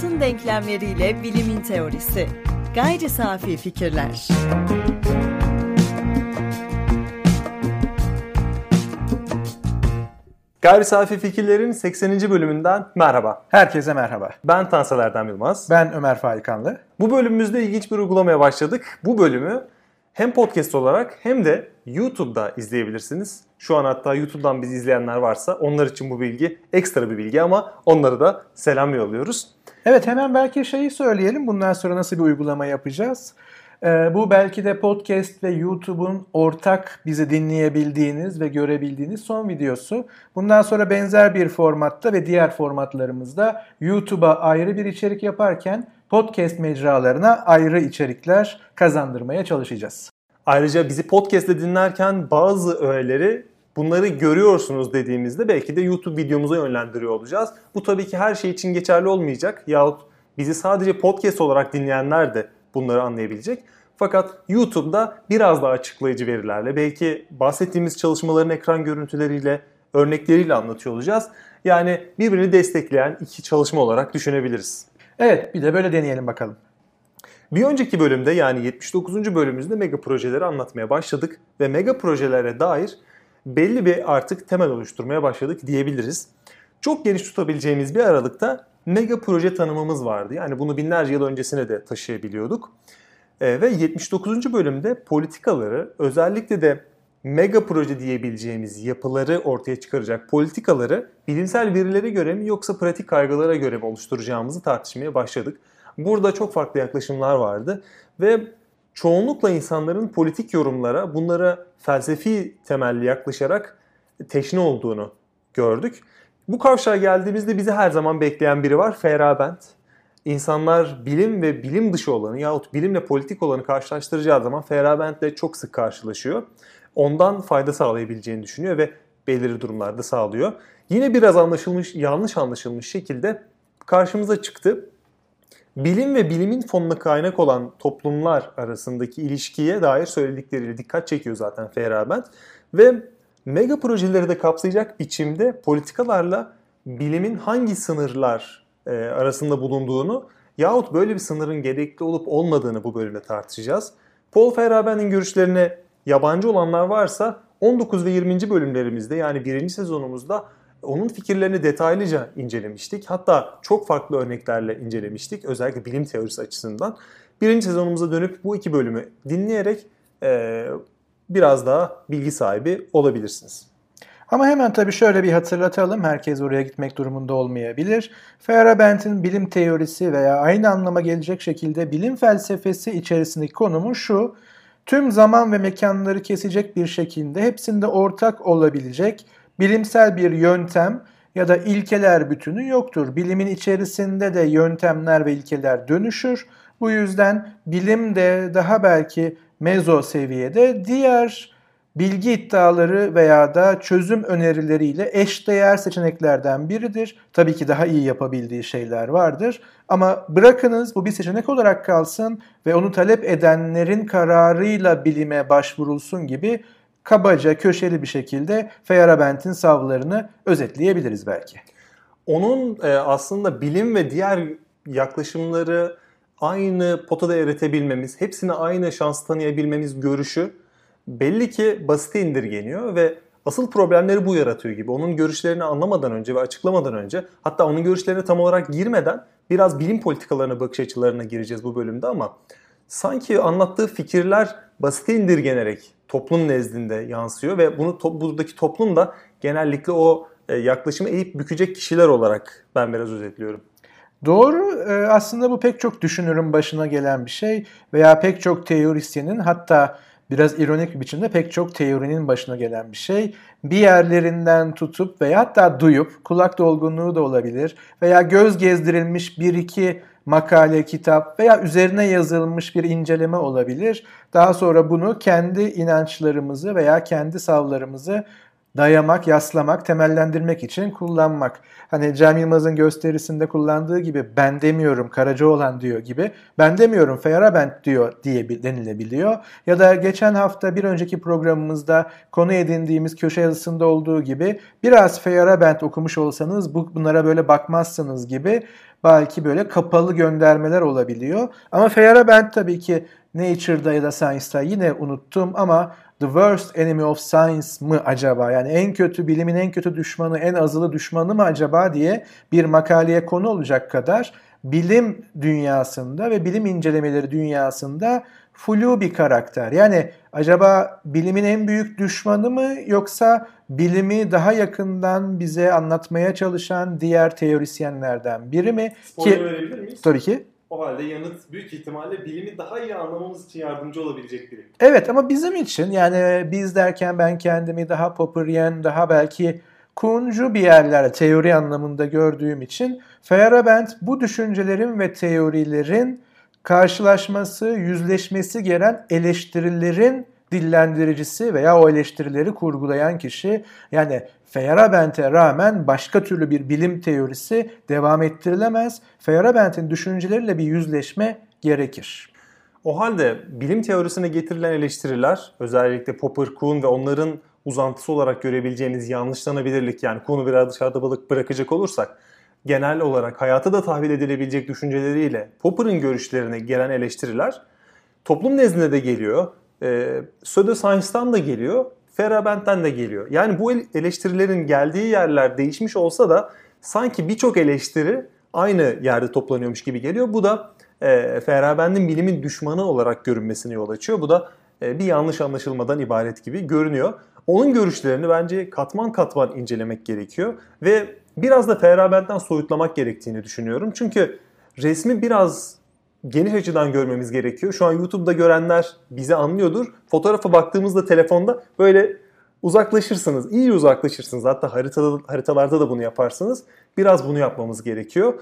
hayatın denklemleriyle bilimin teorisi. Gayri safi fikirler. Gayri Safi Fikirlerin 80. bölümünden merhaba. Herkese merhaba. Ben Tansel Erdem Yılmaz. Ben Ömer Faikanlı. Bu bölümümüzde ilginç bir uygulamaya başladık. Bu bölümü hem podcast olarak hem de YouTube'da izleyebilirsiniz. Şu an hatta YouTube'dan bizi izleyenler varsa onlar için bu bilgi ekstra bir bilgi ama onları da selam yolluyoruz. Evet hemen belki şeyi söyleyelim. Bundan sonra nasıl bir uygulama yapacağız? Ee, bu belki de podcast ve YouTube'un ortak bizi dinleyebildiğiniz ve görebildiğiniz son videosu. Bundan sonra benzer bir formatta ve diğer formatlarımızda YouTube'a ayrı bir içerik yaparken podcast mecralarına ayrı içerikler kazandırmaya çalışacağız. Ayrıca bizi podcast'te dinlerken bazı öğeleri bunları görüyorsunuz dediğimizde belki de YouTube videomuza yönlendiriyor olacağız. Bu tabii ki her şey için geçerli olmayacak yahut bizi sadece podcast olarak dinleyenler de bunları anlayabilecek. Fakat YouTube'da biraz daha açıklayıcı verilerle, belki bahsettiğimiz çalışmaların ekran görüntüleriyle, örnekleriyle anlatıyor olacağız. Yani birbirini destekleyen iki çalışma olarak düşünebiliriz. Evet, bir de böyle deneyelim bakalım. Bir önceki bölümde yani 79. bölümümüzde mega projeleri anlatmaya başladık ve mega projelere dair belli bir artık temel oluşturmaya başladık diyebiliriz. Çok geniş tutabileceğimiz bir aralıkta mega proje tanımımız vardı. Yani bunu binlerce yıl öncesine de taşıyabiliyorduk. E, ve 79. bölümde politikaları özellikle de mega proje diyebileceğimiz yapıları ortaya çıkaracak politikaları bilimsel verilere göre mi yoksa pratik kaygılara göre mi oluşturacağımızı tartışmaya başladık. Burada çok farklı yaklaşımlar vardı ve çoğunlukla insanların politik yorumlara bunlara felsefi temelli yaklaşarak teşne olduğunu gördük. Bu kavşağa geldiğimizde bizi her zaman bekleyen biri var. Feyerabend. İnsanlar bilim ve bilim dışı olanı yahut bilimle politik olanı karşılaştıracağı zaman Feyerabend'le çok sık karşılaşıyor. Ondan fayda sağlayabileceğini düşünüyor ve belirli durumlarda sağlıyor. Yine biraz anlaşılmış, yanlış anlaşılmış şekilde karşımıza çıktı. Bilim ve bilimin fonuna kaynak olan toplumlar arasındaki ilişkiye dair söyledikleriyle dikkat çekiyor zaten Feyerabend. Ve mega projeleri de kapsayacak biçimde politikalarla bilimin hangi sınırlar e, arasında bulunduğunu yahut böyle bir sınırın gerekli olup olmadığını bu bölümde tartışacağız. Paul Feyerabend'in görüşlerine yabancı olanlar varsa 19 ve 20. bölümlerimizde yani birinci sezonumuzda onun fikirlerini detaylıca incelemiştik. Hatta çok farklı örneklerle incelemiştik. Özellikle bilim teorisi açısından. Birinci sezonumuza dönüp bu iki bölümü dinleyerek e, biraz daha bilgi sahibi olabilirsiniz. Ama hemen tabii şöyle bir hatırlatalım. Herkes oraya gitmek durumunda olmayabilir. Feyerabend'in bilim teorisi veya aynı anlama gelecek şekilde bilim felsefesi içerisindeki konumu şu. Tüm zaman ve mekanları kesecek bir şekilde hepsinde ortak olabilecek bilimsel bir yöntem ya da ilkeler bütünü yoktur. Bilimin içerisinde de yöntemler ve ilkeler dönüşür. Bu yüzden bilim de daha belki mezo seviyede diğer bilgi iddiaları veya da çözüm önerileriyle eşdeğer seçeneklerden biridir. Tabii ki daha iyi yapabildiği şeyler vardır ama bırakınız bu bir seçenek olarak kalsın ve onu talep edenlerin kararıyla bilime başvurulsun gibi kabaca köşeli bir şekilde Feyerabend'in savlarını özetleyebiliriz belki. Onun e, aslında bilim ve diğer yaklaşımları aynı potada eritebilmemiz, hepsine aynı şans tanıyabilmemiz görüşü belli ki basite indirgeniyor ve asıl problemleri bu yaratıyor gibi. Onun görüşlerini anlamadan önce ve açıklamadan önce hatta onun görüşlerine tam olarak girmeden biraz bilim politikalarına bakış açılarına gireceğiz bu bölümde ama sanki anlattığı fikirler basite indirgenerek toplum nezdinde yansıyor ve bunu to- buradaki toplum da genellikle o e, yaklaşımı eğip bükecek kişiler olarak ben biraz özetliyorum. Doğru. E, aslında bu pek çok düşünürün başına gelen bir şey veya pek çok teorisyenin hatta biraz ironik bir biçimde pek çok teorinin başına gelen bir şey. Bir yerlerinden tutup veya hatta duyup kulak dolgunluğu da olabilir veya göz gezdirilmiş bir iki makale, kitap veya üzerine yazılmış bir inceleme olabilir. Daha sonra bunu kendi inançlarımızı veya kendi savlarımızı dayamak, yaslamak, temellendirmek için kullanmak. Hani Cem Yılmaz'ın gösterisinde kullandığı gibi ben demiyorum Karacaoğlan diyor gibi ben demiyorum Feyerabend diyor diye denilebiliyor. Ya da geçen hafta bir önceki programımızda konu edindiğimiz köşe yazısında olduğu gibi biraz Feyerabend okumuş olsanız bunlara böyle bakmazsınız gibi belki böyle kapalı göndermeler olabiliyor. Ama Feyerabend tabii ki Nature'da ya da Science'da yine unuttum ama The Worst Enemy of Science mı acaba? Yani en kötü bilimin en kötü düşmanı, en azılı düşmanı mı acaba diye bir makaleye konu olacak kadar bilim dünyasında ve bilim incelemeleri dünyasında flu bir karakter. Yani acaba bilimin en büyük düşmanı mı yoksa bilimi daha yakından bize anlatmaya çalışan diğer teorisyenlerden biri mi? Spoiler Ki, verebilir miyiz? Tabii ki. O halde yanıt büyük ihtimalle bilimi daha iyi anlamamız için yardımcı olabilecek biri. Evet ama bizim için yani biz derken ben kendimi daha Popperian, daha belki kuncu bir yerlerde teori anlamında gördüğüm için Feyerabend bu düşüncelerin ve teorilerin karşılaşması, yüzleşmesi gelen eleştirilerin dillendiricisi veya o eleştirileri kurgulayan kişi. Yani Feyerabend'e rağmen başka türlü bir bilim teorisi devam ettirilemez. Feyerabend'in düşünceleriyle bir yüzleşme gerekir. O halde bilim teorisine getirilen eleştiriler özellikle Popper, Kuhn ve onların uzantısı olarak görebileceğiniz yanlışlanabilirlik yani Kuhn'u biraz dışarıda bırakacak olursak genel olarak hayata da tahvil edilebilecek düşünceleriyle Popper'ın görüşlerine gelen eleştiriler toplum nezdinde de geliyor. E, Pseudoscience'dan da geliyor Feyerabend'den de geliyor. Yani bu eleştirilerin geldiği yerler değişmiş olsa da sanki birçok eleştiri aynı yerde toplanıyormuş gibi geliyor. Bu da e, Feyerabend'in bilimin düşmanı olarak görünmesine yol açıyor. Bu da e, bir yanlış anlaşılmadan ibaret gibi görünüyor. Onun görüşlerini bence katman katman incelemek gerekiyor ve biraz da Feyerabend'den soyutlamak gerektiğini düşünüyorum. Çünkü resmi biraz geniş açıdan görmemiz gerekiyor. Şu an YouTube'da görenler bizi anlıyordur. Fotoğrafa baktığımızda telefonda böyle uzaklaşırsınız. iyi uzaklaşırsınız. Hatta haritada, haritalarda da bunu yaparsınız. Biraz bunu yapmamız gerekiyor.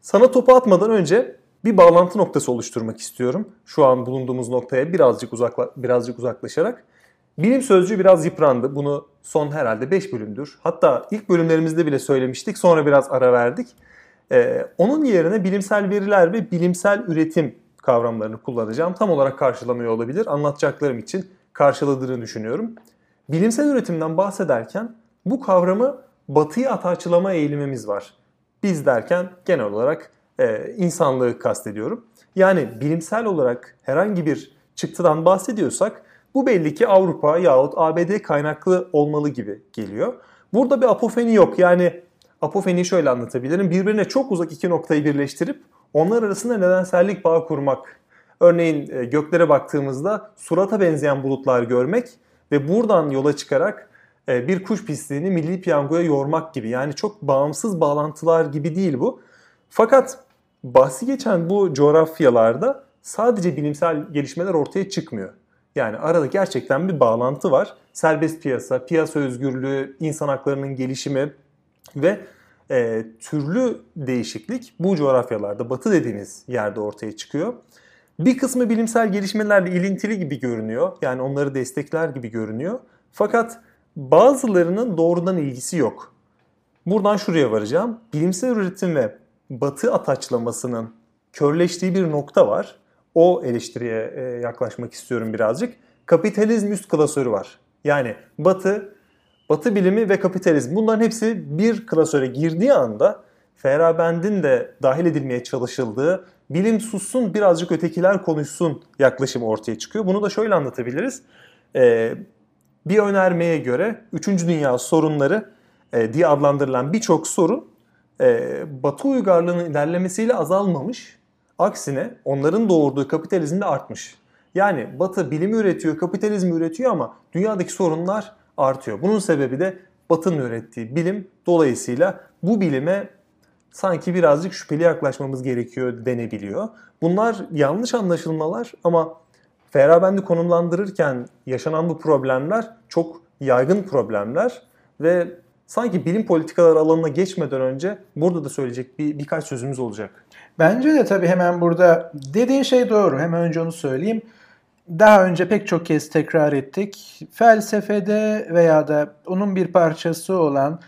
Sana topu atmadan önce bir bağlantı noktası oluşturmak istiyorum. Şu an bulunduğumuz noktaya birazcık uzakla, birazcık uzaklaşarak. Bilim sözcüğü biraz yıprandı. Bunu son herhalde 5 bölümdür. Hatta ilk bölümlerimizde bile söylemiştik. Sonra biraz ara verdik. Ee, onun yerine bilimsel veriler ve bilimsel üretim kavramlarını kullanacağım. Tam olarak karşılamıyor olabilir. Anlatacaklarım için karşıladığını düşünüyorum. Bilimsel üretimden bahsederken bu kavramı batıya ataçlama eğilimimiz var. Biz derken genel olarak e, insanlığı kastediyorum. Yani bilimsel olarak herhangi bir çıktıdan bahsediyorsak bu belli ki Avrupa yahut ABD kaynaklı olmalı gibi geliyor. Burada bir apofeni yok. Yani apofeniyi şöyle anlatabilirim. Birbirine çok uzak iki noktayı birleştirip onlar arasında nedensellik bağ kurmak. Örneğin e, göklere baktığımızda surata benzeyen bulutlar görmek ve buradan yola çıkarak e, bir kuş pisliğini milli piyangoya yormak gibi. Yani çok bağımsız bağlantılar gibi değil bu. Fakat bahsi geçen bu coğrafyalarda sadece bilimsel gelişmeler ortaya çıkmıyor. Yani arada gerçekten bir bağlantı var. Serbest piyasa, piyasa özgürlüğü, insan haklarının gelişimi ve e, türlü değişiklik bu coğrafyalarda, batı dediğimiz yerde ortaya çıkıyor. Bir kısmı bilimsel gelişmelerle ilintili gibi görünüyor. Yani onları destekler gibi görünüyor. Fakat bazılarının doğrudan ilgisi yok. Buradan şuraya varacağım. Bilimsel üretim ve batı ataçlamasının körleştiği bir nokta var. O eleştiriye e, yaklaşmak istiyorum birazcık. Kapitalizm üst klasörü var. Yani batı, batı bilimi ve kapitalizm bunların hepsi bir klasöre girdiği anda Feyerabend'in de dahil edilmeye çalışıldığı bilim sussun birazcık ötekiler konuşsun yaklaşımı ortaya çıkıyor. Bunu da şöyle anlatabiliriz. Ee, bir önermeye göre 3. Dünya sorunları e, diye adlandırılan birçok sorun e, Batı uygarlığının ilerlemesiyle azalmamış. Aksine onların doğurduğu kapitalizm de artmış. Yani Batı bilimi üretiyor, kapitalizmi üretiyor ama dünyadaki sorunlar artıyor. Bunun sebebi de Batı'nın ürettiği bilim. Dolayısıyla bu bilime sanki birazcık şüpheli yaklaşmamız gerekiyor denebiliyor. Bunlar yanlış anlaşılmalar ama Feyerabend'i konumlandırırken yaşanan bu problemler çok yaygın problemler ve sanki bilim politikaları alanına geçmeden önce burada da söyleyecek bir birkaç sözümüz olacak. Bence de tabii hemen burada dediğin şey doğru. Hemen önce onu söyleyeyim. daha önce pek çok kez tekrar ettik. Felsefede veya da onun bir parçası olan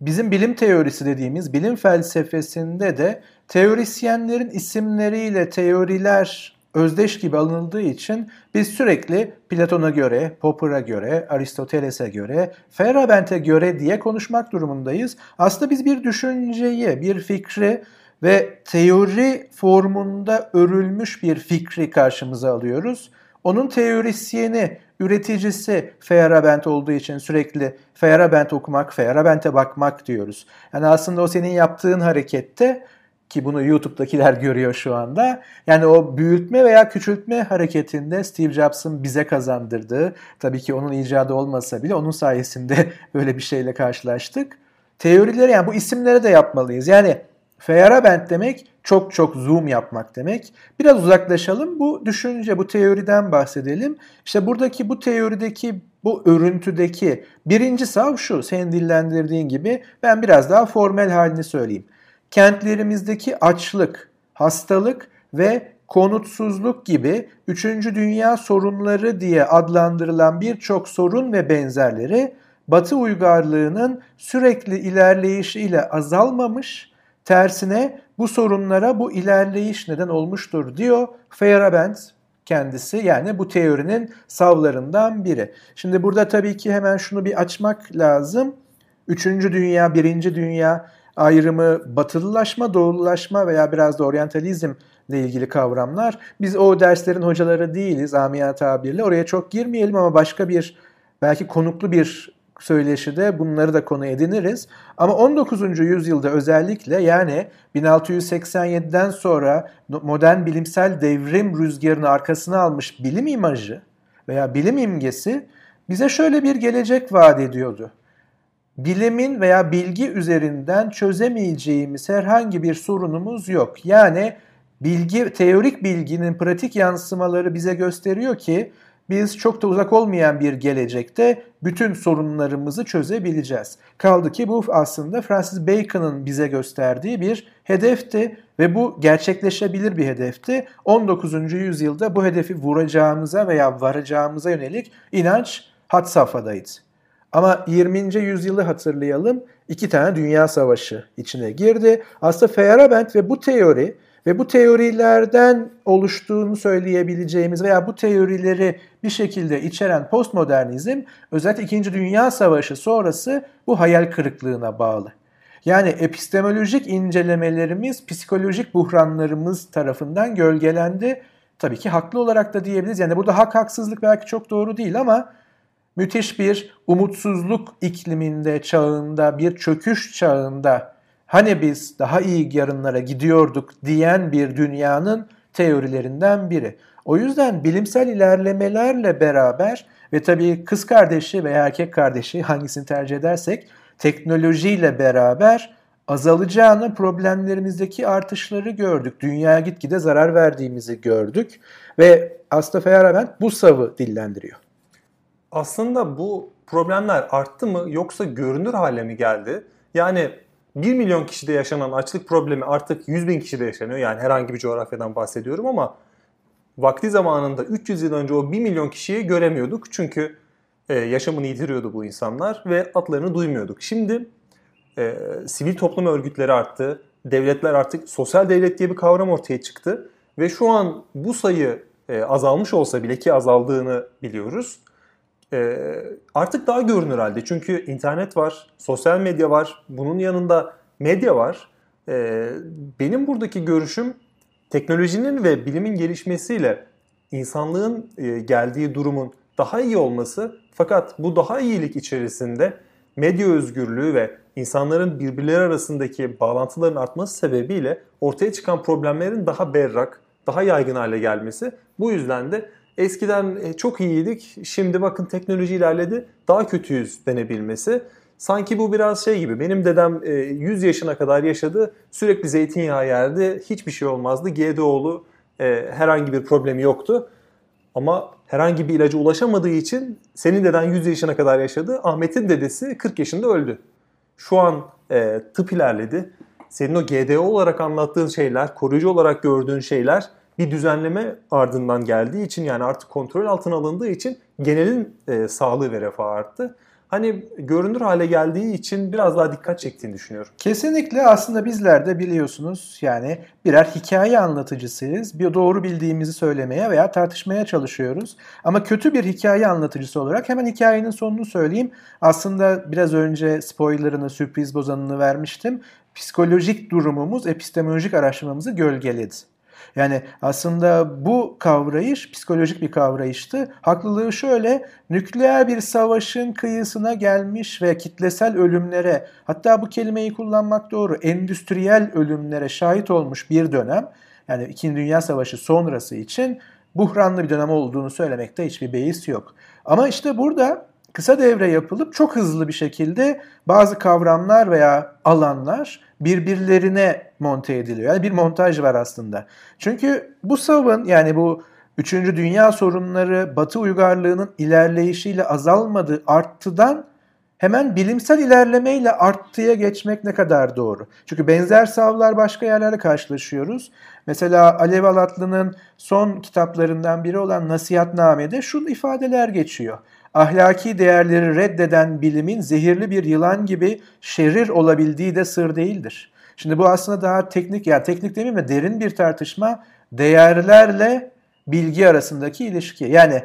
bizim bilim teorisi dediğimiz bilim felsefesinde de teorisyenlerin isimleriyle teoriler özdeş gibi alınıldığı için biz sürekli Platon'a göre, Popper'a göre, Aristoteles'e göre, Feyerabend'e göre diye konuşmak durumundayız. Aslında biz bir düşünceyi, bir fikri ve teori formunda örülmüş bir fikri karşımıza alıyoruz. Onun teorisyeni, üreticisi Feyerabend olduğu için sürekli Feyerabend okumak, Feyerabend'e bakmak diyoruz. Yani aslında o senin yaptığın harekette ki bunu YouTube'dakiler görüyor şu anda. Yani o büyütme veya küçültme hareketinde Steve Jobs'ın bize kazandırdığı, tabii ki onun icadı olmasa bile onun sayesinde böyle bir şeyle karşılaştık. Teorileri yani bu isimleri de yapmalıyız. Yani Feyerabend demek çok çok zoom yapmak demek. Biraz uzaklaşalım. Bu düşünce, bu teoriden bahsedelim. İşte buradaki bu teorideki bu örüntüdeki birinci sav şu senin dillendirdiğin gibi ben biraz daha formel halini söyleyeyim kentlerimizdeki açlık, hastalık ve konutsuzluk gibi 3. dünya sorunları diye adlandırılan birçok sorun ve benzerleri Batı uygarlığının sürekli ilerleyişiyle azalmamış, tersine bu sorunlara bu ilerleyiş neden olmuştur diyor Feyerabend kendisi yani bu teorinin savlarından biri. Şimdi burada tabii ki hemen şunu bir açmak lazım. Üçüncü dünya, birinci dünya ayrımı batılılaşma, doğululaşma veya biraz da oryantalizm ile ilgili kavramlar. Biz o derslerin hocaları değiliz amiyat tabirle. Oraya çok girmeyelim ama başka bir belki konuklu bir söyleşide bunları da konu ediniriz. Ama 19. yüzyılda özellikle yani 1687'den sonra modern bilimsel devrim rüzgarını arkasına almış bilim imajı veya bilim imgesi bize şöyle bir gelecek vaat ediyordu bilimin veya bilgi üzerinden çözemeyeceğimiz herhangi bir sorunumuz yok. Yani bilgi teorik bilginin pratik yansımaları bize gösteriyor ki biz çok da uzak olmayan bir gelecekte bütün sorunlarımızı çözebileceğiz. Kaldı ki bu aslında Francis Bacon'ın bize gösterdiği bir hedefti ve bu gerçekleşebilir bir hedefti. 19. yüzyılda bu hedefi vuracağımıza veya varacağımıza yönelik inanç hat safhadaydı. Ama 20. yüzyılı hatırlayalım. iki tane dünya savaşı içine girdi. Aslında Feyerabend ve bu teori ve bu teorilerden oluştuğunu söyleyebileceğimiz veya bu teorileri bir şekilde içeren postmodernizm özellikle 2. Dünya Savaşı sonrası bu hayal kırıklığına bağlı. Yani epistemolojik incelemelerimiz psikolojik buhranlarımız tarafından gölgelendi. Tabii ki haklı olarak da diyebiliriz. Yani burada hak haksızlık belki çok doğru değil ama müthiş bir umutsuzluk ikliminde, çağında, bir çöküş çağında hani biz daha iyi yarınlara gidiyorduk diyen bir dünyanın teorilerinden biri. O yüzden bilimsel ilerlemelerle beraber ve tabii kız kardeşi veya erkek kardeşi hangisini tercih edersek teknolojiyle beraber azalacağını problemlerimizdeki artışları gördük. Dünyaya gitgide zarar verdiğimizi gördük ve Asta Feyerabend bu savı dillendiriyor aslında bu problemler arttı mı yoksa görünür hale mi geldi? Yani 1 milyon kişide yaşanan açlık problemi artık 100 bin kişide yaşanıyor. Yani herhangi bir coğrafyadan bahsediyorum ama vakti zamanında 300 yıl önce o 1 milyon kişiyi göremiyorduk. Çünkü e, yaşamını yitiriyordu bu insanlar ve adlarını duymuyorduk. Şimdi e, sivil toplum örgütleri arttı. Devletler artık sosyal devlet diye bir kavram ortaya çıktı. Ve şu an bu sayı e, azalmış olsa bile ki azaldığını biliyoruz e, artık daha görünür halde. Çünkü internet var, sosyal medya var, bunun yanında medya var. E, benim buradaki görüşüm teknolojinin ve bilimin gelişmesiyle insanlığın e, geldiği durumun daha iyi olması fakat bu daha iyilik içerisinde medya özgürlüğü ve insanların birbirleri arasındaki bağlantıların artması sebebiyle ortaya çıkan problemlerin daha berrak, daha yaygın hale gelmesi. Bu yüzden de eskiden e, çok iyiydik, şimdi bakın teknoloji ilerledi, daha kötüyüz denebilmesi. Sanki bu biraz şey gibi, benim dedem 100 e, yaşına kadar yaşadı, sürekli zeytinyağı yerdi, hiçbir şey olmazdı. GDO'lu e, herhangi bir problemi yoktu. Ama herhangi bir ilaca ulaşamadığı için senin deden 100 yaşına kadar yaşadı, Ahmet'in dedesi 40 yaşında öldü. Şu an tıp ilerledi. Senin o GDO olarak anlattığın şeyler, koruyucu olarak gördüğün şeyler bir düzenleme ardından geldiği için yani artık kontrol altına alındığı için genelin e, sağlığı ve refahı arttı hani görünür hale geldiği için biraz daha dikkat çektiğini düşünüyorum. Kesinlikle aslında bizler de biliyorsunuz yani birer hikaye anlatıcısıyız. Bir doğru bildiğimizi söylemeye veya tartışmaya çalışıyoruz. Ama kötü bir hikaye anlatıcısı olarak hemen hikayenin sonunu söyleyeyim. Aslında biraz önce spoilerını, sürpriz bozanını vermiştim. Psikolojik durumumuz epistemolojik araştırmamızı gölgeledi. Yani aslında bu kavrayış psikolojik bir kavrayıştı. Haklılığı şöyle, nükleer bir savaşın kıyısına gelmiş ve kitlesel ölümlere, hatta bu kelimeyi kullanmak doğru, endüstriyel ölümlere şahit olmuş bir dönem, yani İkinci Dünya Savaşı sonrası için buhranlı bir dönem olduğunu söylemekte hiçbir beis yok. Ama işte burada kısa devre yapılıp çok hızlı bir şekilde bazı kavramlar veya alanlar birbirlerine monte ediliyor. Yani bir montaj var aslında. Çünkü bu savun yani bu Üçüncü Dünya sorunları Batı uygarlığının ilerleyişiyle azalmadı, arttıdan hemen bilimsel ilerlemeyle arttıya geçmek ne kadar doğru? Çünkü benzer savlar başka yerlerde karşılaşıyoruz. Mesela Alev Alatlı'nın son kitaplarından biri olan Nasihatname'de şu ifadeler geçiyor ahlaki değerleri reddeden bilimin zehirli bir yılan gibi şerir olabildiği de sır değildir. Şimdi bu aslında daha teknik ya yani teknik demeyeyim mi derin bir tartışma değerlerle bilgi arasındaki ilişki. Yani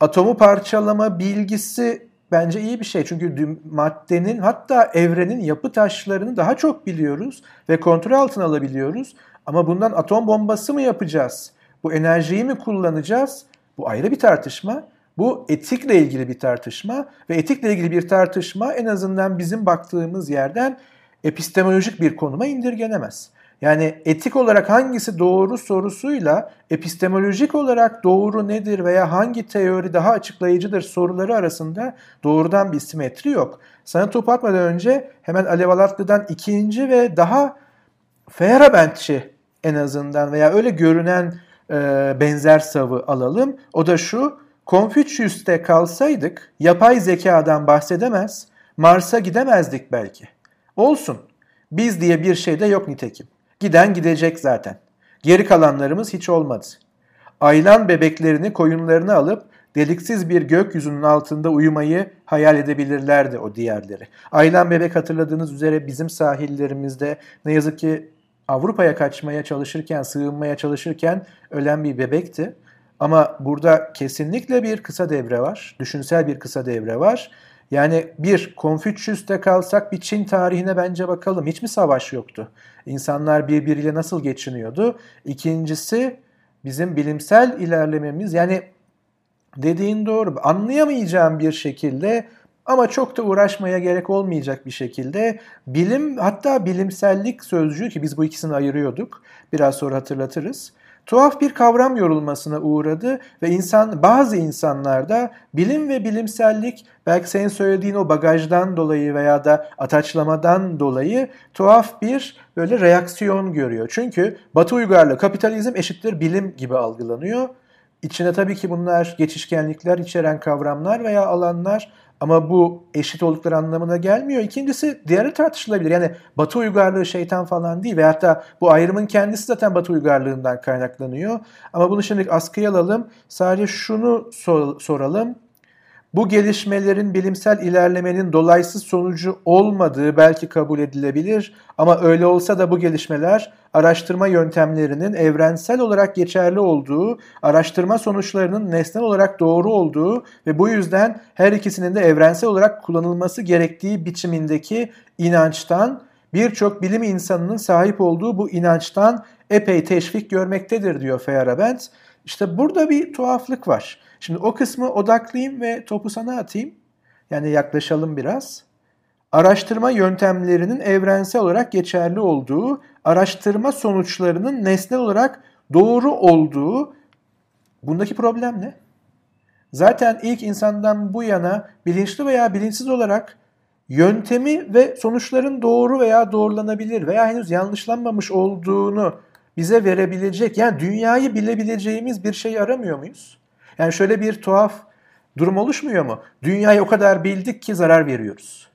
atomu parçalama bilgisi bence iyi bir şey. Çünkü maddenin hatta evrenin yapı taşlarını daha çok biliyoruz ve kontrol altına alabiliyoruz. Ama bundan atom bombası mı yapacağız? Bu enerjiyi mi kullanacağız? Bu ayrı bir tartışma. Bu etikle ilgili bir tartışma ve etikle ilgili bir tartışma en azından bizim baktığımız yerden epistemolojik bir konuma indirgenemez. Yani etik olarak hangisi doğru sorusuyla epistemolojik olarak doğru nedir veya hangi teori daha açıklayıcıdır soruları arasında doğrudan bir simetri yok. Sana top atmadan önce hemen Alev Alatlı'dan ikinci ve daha Feyerabendçi en azından veya öyle görünen e, benzer savı alalım. O da şu, Konfüçyüs'te kalsaydık yapay zekadan bahsedemez, Mars'a gidemezdik belki. Olsun. Biz diye bir şey de yok nitekim. Giden gidecek zaten. Geri kalanlarımız hiç olmadı. Aylan bebeklerini koyunlarını alıp deliksiz bir gökyüzünün altında uyumayı hayal edebilirlerdi o diğerleri. Aylan bebek hatırladığınız üzere bizim sahillerimizde ne yazık ki Avrupa'ya kaçmaya çalışırken, sığınmaya çalışırken ölen bir bebekti. Ama burada kesinlikle bir kısa devre var. Düşünsel bir kısa devre var. Yani bir Konfüçyüs'te kalsak bir Çin tarihine bence bakalım. Hiç mi savaş yoktu? İnsanlar birbiriyle nasıl geçiniyordu? İkincisi bizim bilimsel ilerlememiz yani dediğin doğru. Anlayamayacağım bir şekilde ama çok da uğraşmaya gerek olmayacak bir şekilde bilim hatta bilimsellik sözcüğü ki biz bu ikisini ayırıyorduk. Biraz sonra hatırlatırız tuhaf bir kavram yorulmasına uğradı ve insan bazı insanlarda bilim ve bilimsellik belki senin söylediğin o bagajdan dolayı veya da ataçlamadan dolayı tuhaf bir böyle reaksiyon görüyor. Çünkü Batı uygarlığı kapitalizm eşittir bilim gibi algılanıyor. İçine tabii ki bunlar geçişkenlikler içeren kavramlar veya alanlar ama bu eşit oldukları anlamına gelmiyor. İkincisi diğeri tartışılabilir. Yani Batı uygarlığı şeytan falan değil ve hatta bu ayrımın kendisi zaten Batı uygarlığından kaynaklanıyor. Ama bunu şimdi askıya alalım. Sadece şunu sor- soralım bu gelişmelerin bilimsel ilerlemenin dolaysız sonucu olmadığı belki kabul edilebilir ama öyle olsa da bu gelişmeler araştırma yöntemlerinin evrensel olarak geçerli olduğu, araştırma sonuçlarının nesnel olarak doğru olduğu ve bu yüzden her ikisinin de evrensel olarak kullanılması gerektiği biçimindeki inançtan birçok bilim insanının sahip olduğu bu inançtan epey teşvik görmektedir diyor Feyerabend. İşte burada bir tuhaflık var. Şimdi o kısmı odaklayayım ve topu sana atayım. Yani yaklaşalım biraz. Araştırma yöntemlerinin evrensel olarak geçerli olduğu, araştırma sonuçlarının nesnel olarak doğru olduğu bundaki problem ne? Zaten ilk insandan bu yana bilinçli veya bilinçsiz olarak yöntemi ve sonuçların doğru veya doğrulanabilir veya henüz yanlışlanmamış olduğunu bize verebilecek yani dünyayı bilebileceğimiz bir şey aramıyor muyuz? Yani şöyle bir tuhaf durum oluşmuyor mu? Dünyayı o kadar bildik ki zarar veriyoruz.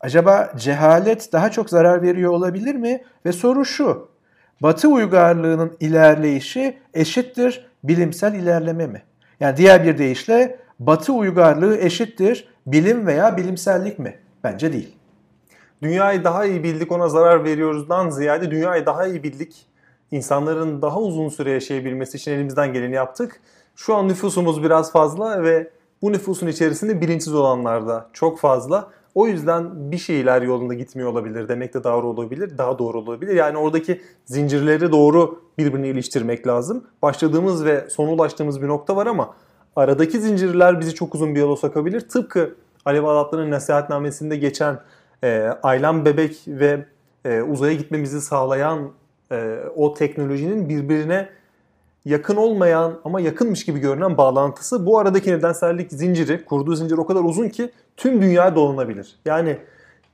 Acaba cehalet daha çok zarar veriyor olabilir mi? Ve soru şu. Batı uygarlığının ilerleyişi eşittir bilimsel ilerleme mi? Yani diğer bir deyişle Batı uygarlığı eşittir bilim veya bilimsellik mi? Bence değil. Dünyayı daha iyi bildik ona zarar veriyoruzdan ziyade dünyayı daha iyi bildik. İnsanların daha uzun süre yaşayabilmesi için elimizden geleni yaptık. Şu an nüfusumuz biraz fazla ve bu nüfusun içerisinde bilinçsiz olanlar da çok fazla. O yüzden bir şeyler yolunda gitmiyor olabilir demek de doğru olabilir, daha doğru olabilir. Yani oradaki zincirleri doğru birbirine iliştirmek lazım. Başladığımız ve sona ulaştığımız bir nokta var ama aradaki zincirler bizi çok uzun bir yola sokabilir. Tıpkı Alev Alatlı'nın nasihatnamesinde geçen e, ailem bebek ve e, uzaya gitmemizi sağlayan e, o teknolojinin birbirine yakın olmayan ama yakınmış gibi görünen bağlantısı bu aradaki nedensellik zinciri, kurduğu zincir o kadar uzun ki tüm dünya dolanabilir. Yani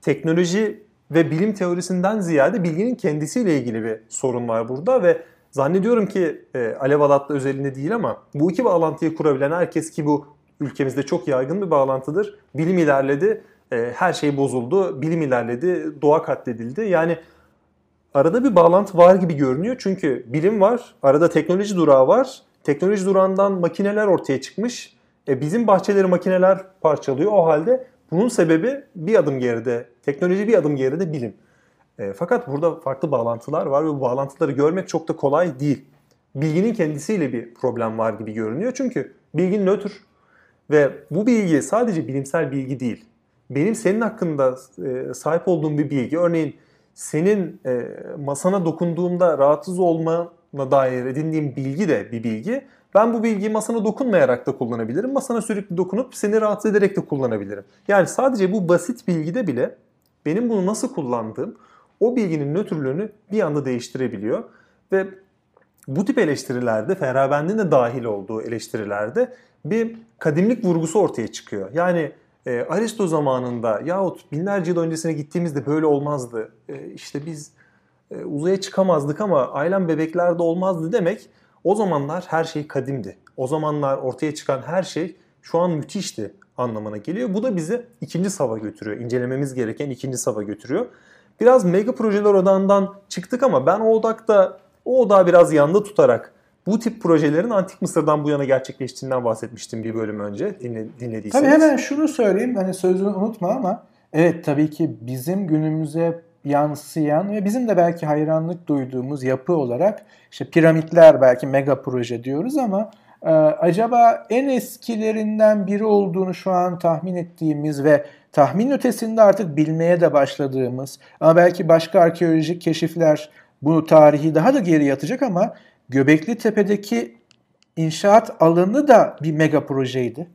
teknoloji ve bilim teorisinden ziyade bilginin kendisiyle ilgili bir sorun var burada ve zannediyorum ki e, Alev Alatlı özelinde değil ama bu iki bağlantıyı kurabilen herkes ki bu ülkemizde çok yaygın bir bağlantıdır. Bilim ilerledi, e, her şey bozuldu, bilim ilerledi, doğa katledildi. Yani arada bir bağlantı var gibi görünüyor. Çünkü bilim var, arada teknoloji durağı var. Teknoloji durağından makineler ortaya çıkmış. E, bizim bahçeleri makineler parçalıyor. O halde bunun sebebi bir adım geride, teknoloji bir adım geride bilim. E, fakat burada farklı bağlantılar var ve bu bağlantıları görmek çok da kolay değil. Bilginin kendisiyle bir problem var gibi görünüyor. Çünkü bilgi nötr ve bu bilgi sadece bilimsel bilgi değil. Benim senin hakkında e, sahip olduğum bir bilgi, örneğin senin e, masana dokunduğumda rahatsız olmana dair edindiğim bilgi de bir bilgi. Ben bu bilgiyi masana dokunmayarak da kullanabilirim. Masana sürekli dokunup seni rahatsız ederek de kullanabilirim. Yani sadece bu basit bilgide bile benim bunu nasıl kullandığım o bilginin nötrlüğünü bir anda değiştirebiliyor. Ve bu tip eleştirilerde Feyerabend'in de dahil olduğu eleştirilerde bir kadimlik vurgusu ortaya çıkıyor. Yani e, Aristo zamanında yahut binlerce yıl öncesine gittiğimizde böyle olmazdı. E, işte biz e, uzaya çıkamazdık ama ailem bebeklerde olmazdı demek o zamanlar her şey kadimdi. O zamanlar ortaya çıkan her şey şu an müthişti anlamına geliyor. Bu da bizi ikinci sava götürüyor. İncelememiz gereken ikinci sava götürüyor. Biraz mega projeler odağından çıktık ama ben o odakta o odağı biraz yanda tutarak bu tip projelerin Antik Mısır'dan bu yana gerçekleştiğinden bahsetmiştim bir bölüm önce dinle, dinlediyseniz. Tabii hemen şunu söyleyeyim hani sözünü unutma ama evet tabii ki bizim günümüze yansıyan ve bizim de belki hayranlık duyduğumuz yapı olarak işte piramitler belki mega proje diyoruz ama e, acaba en eskilerinden biri olduğunu şu an tahmin ettiğimiz ve tahmin ötesinde artık bilmeye de başladığımız ama belki başka arkeolojik keşifler bu tarihi daha da geri yatacak ama Göbekli Tepe'deki inşaat alanı da bir mega projeydi.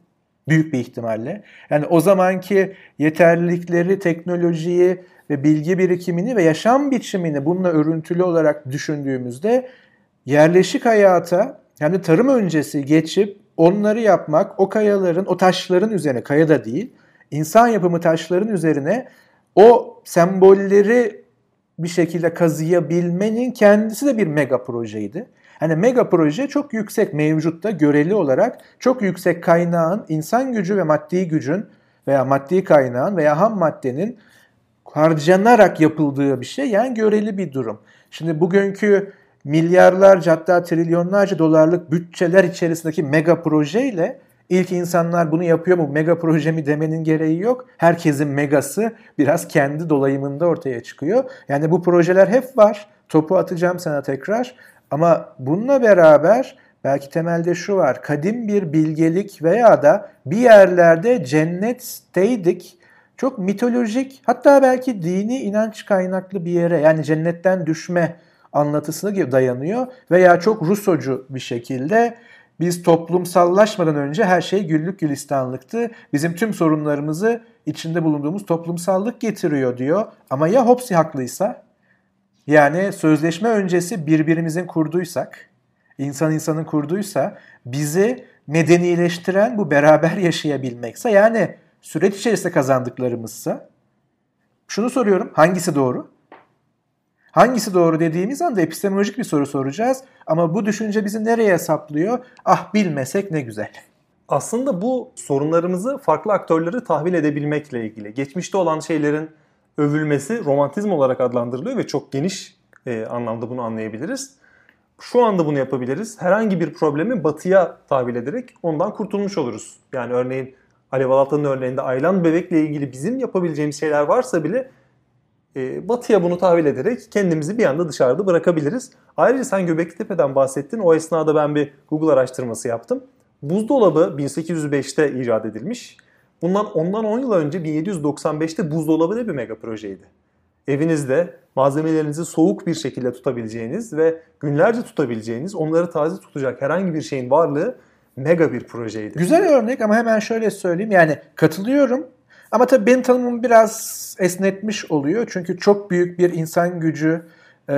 Büyük bir ihtimalle. Yani o zamanki yeterlilikleri, teknolojiyi ve bilgi birikimini ve yaşam biçimini bununla örüntülü olarak düşündüğümüzde yerleşik hayata yani tarım öncesi geçip onları yapmak, o kayaların, o taşların üzerine, kaya da değil, insan yapımı taşların üzerine o sembolleri bir şekilde kazıyabilmenin kendisi de bir mega projeydi. Hani mega proje çok yüksek mevcutta göreli olarak çok yüksek kaynağın insan gücü ve maddi gücün veya maddi kaynağın veya ham maddenin harcanarak yapıldığı bir şey yani göreli bir durum. Şimdi bugünkü milyarlarca hatta trilyonlarca dolarlık bütçeler içerisindeki mega projeyle ilk insanlar bunu yapıyor mu mega proje mi demenin gereği yok. Herkesin megası biraz kendi dolayımında ortaya çıkıyor. Yani bu projeler hep var. Topu atacağım sana tekrar. Ama bununla beraber belki temelde şu var. Kadim bir bilgelik veya da bir yerlerde cennetteydik. Çok mitolojik hatta belki dini inanç kaynaklı bir yere yani cennetten düşme anlatısına dayanıyor. Veya çok Rusocu bir şekilde biz toplumsallaşmadan önce her şey güllük gülistanlıktı. Bizim tüm sorunlarımızı içinde bulunduğumuz toplumsallık getiriyor diyor. Ama ya Hobbes haklıysa? Yani sözleşme öncesi birbirimizin kurduysak, insan insanın kurduysa bizi medenileştiren bu beraber yaşayabilmekse yani süreç içerisinde kazandıklarımızsa şunu soruyorum hangisi doğru? Hangisi doğru dediğimiz anda epistemolojik bir soru soracağız ama bu düşünce bizi nereye saplıyor? Ah bilmesek ne güzel. Aslında bu sorunlarımızı farklı aktörleri tahvil edebilmekle ilgili. Geçmişte olan şeylerin övülmesi romantizm olarak adlandırılıyor ve çok geniş e, anlamda bunu anlayabiliriz. Şu anda bunu yapabiliriz. Herhangi bir problemi batıya tahvil ederek ondan kurtulmuş oluruz. Yani örneğin Alev Alatan'ın örneğinde Aylan bebekle ilgili bizim yapabileceğimiz şeyler varsa bile e, batıya bunu tahvil ederek kendimizi bir anda dışarıda bırakabiliriz. Ayrıca sen Göbekli bahsettin. O esnada ben bir Google araştırması yaptım. Buzdolabı 1805'te icat edilmiş. Bundan ondan 10 yıl önce 1795'te buzdolabı da bir mega projeydi. Evinizde malzemelerinizi soğuk bir şekilde tutabileceğiniz ve günlerce tutabileceğiniz, onları taze tutacak herhangi bir şeyin varlığı mega bir projeydi. Güzel örnek ama hemen şöyle söyleyeyim. Yani katılıyorum ama tabii benim tanımım biraz esnetmiş oluyor. Çünkü çok büyük bir insan gücü e,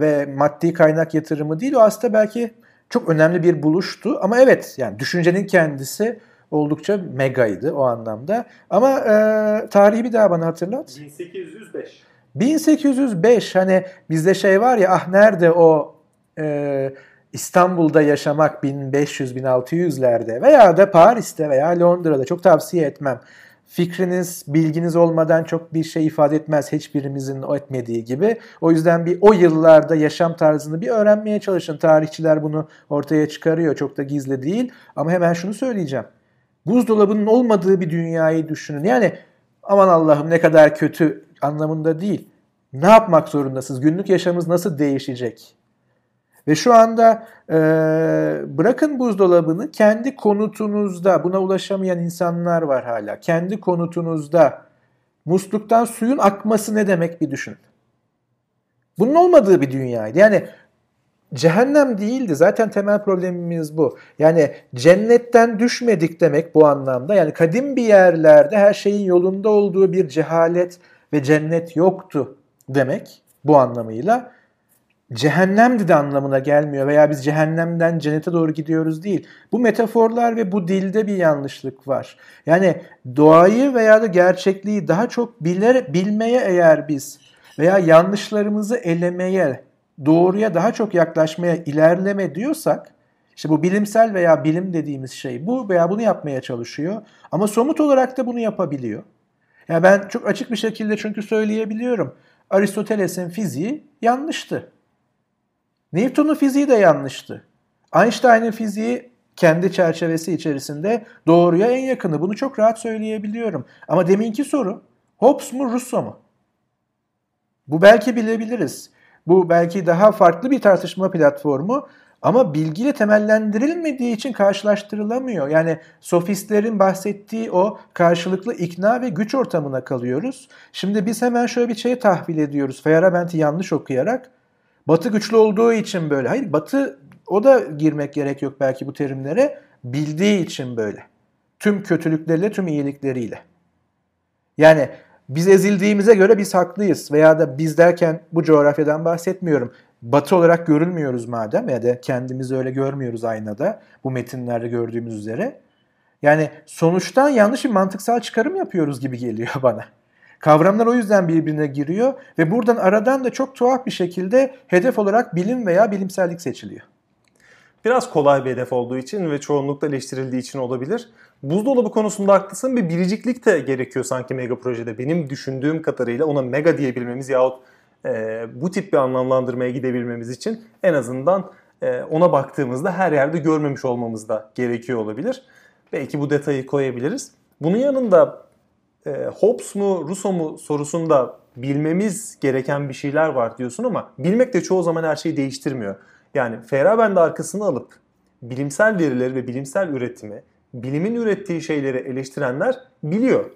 ve maddi kaynak yatırımı değil. O aslında belki çok önemli bir buluştu. Ama evet yani düşüncenin kendisi oldukça megaydı o anlamda. Ama e, tarihi bir daha bana hatırlat. 1805. 1805 hani bizde şey var ya ah nerede o e, İstanbul'da yaşamak 1500-1600'lerde veya da Paris'te veya Londra'da çok tavsiye etmem. Fikriniz, bilginiz olmadan çok bir şey ifade etmez hiçbirimizin o etmediği gibi. O yüzden bir o yıllarda yaşam tarzını bir öğrenmeye çalışın. Tarihçiler bunu ortaya çıkarıyor. Çok da gizli değil. Ama hemen şunu söyleyeceğim. Buzdolabının olmadığı bir dünyayı düşünün. Yani aman Allah'ım ne kadar kötü anlamında değil. Ne yapmak zorundasınız? Günlük yaşamımız nasıl değişecek? Ve şu anda e, bırakın buzdolabını kendi konutunuzda buna ulaşamayan insanlar var hala. Kendi konutunuzda musluktan suyun akması ne demek bir düşün. Bunun olmadığı bir dünyaydı. Yani cehennem değildi. Zaten temel problemimiz bu. Yani cennetten düşmedik demek bu anlamda. Yani kadim bir yerlerde her şeyin yolunda olduğu bir cehalet ve cennet yoktu demek bu anlamıyla cehennemdi de anlamına gelmiyor veya biz cehennemden cennete doğru gidiyoruz değil. Bu metaforlar ve bu dilde bir yanlışlık var. Yani doğayı veya da gerçekliği daha çok biler, bilmeye eğer biz veya yanlışlarımızı elemeye, doğruya daha çok yaklaşmaya ilerleme diyorsak işte bu bilimsel veya bilim dediğimiz şey bu veya bunu yapmaya çalışıyor ama somut olarak da bunu yapabiliyor. Yani ben çok açık bir şekilde çünkü söyleyebiliyorum. Aristoteles'in fiziği yanlıştı. Newton'un fiziği de yanlıştı. Einstein'ın fiziği kendi çerçevesi içerisinde doğruya en yakını. Bunu çok rahat söyleyebiliyorum. Ama deminki soru Hobbes mu Rousseau mu? Bu belki bilebiliriz. Bu belki daha farklı bir tartışma platformu ama bilgiyle temellendirilmediği için karşılaştırılamıyor. Yani sofistlerin bahsettiği o karşılıklı ikna ve güç ortamına kalıyoruz. Şimdi biz hemen şöyle bir şey tahvil ediyoruz. Feyerabend'i yanlış okuyarak. Batı güçlü olduğu için böyle. Hayır Batı o da girmek gerek yok belki bu terimlere. Bildiği için böyle. Tüm kötülükleriyle, tüm iyilikleriyle. Yani biz ezildiğimize göre biz haklıyız veya da biz derken bu coğrafyadan bahsetmiyorum. Batı olarak görülmüyoruz madem ya da kendimizi öyle görmüyoruz aynada bu metinlerde gördüğümüz üzere. Yani sonuçtan yanlış bir mantıksal çıkarım yapıyoruz gibi geliyor bana. Kavramlar o yüzden birbirine giriyor ve buradan aradan da çok tuhaf bir şekilde hedef olarak bilim veya bilimsellik seçiliyor. Biraz kolay bir hedef olduğu için ve çoğunlukla eleştirildiği için olabilir. Buzdolabı konusunda haklısın. Bir biriciklik de gerekiyor sanki mega projede. Benim düşündüğüm kadarıyla ona mega diyebilmemiz yahut e, bu tip bir anlamlandırmaya gidebilmemiz için en azından e, ona baktığımızda her yerde görmemiş olmamız da gerekiyor olabilir. Belki bu detayı koyabiliriz. Bunun yanında e, Hobbes mu Rousseau mu sorusunda bilmemiz gereken bir şeyler var diyorsun ama bilmek de çoğu zaman her şeyi değiştirmiyor. Yani Feyerabend arkasını alıp bilimsel verileri ve bilimsel üretimi, bilimin ürettiği şeyleri eleştirenler biliyor.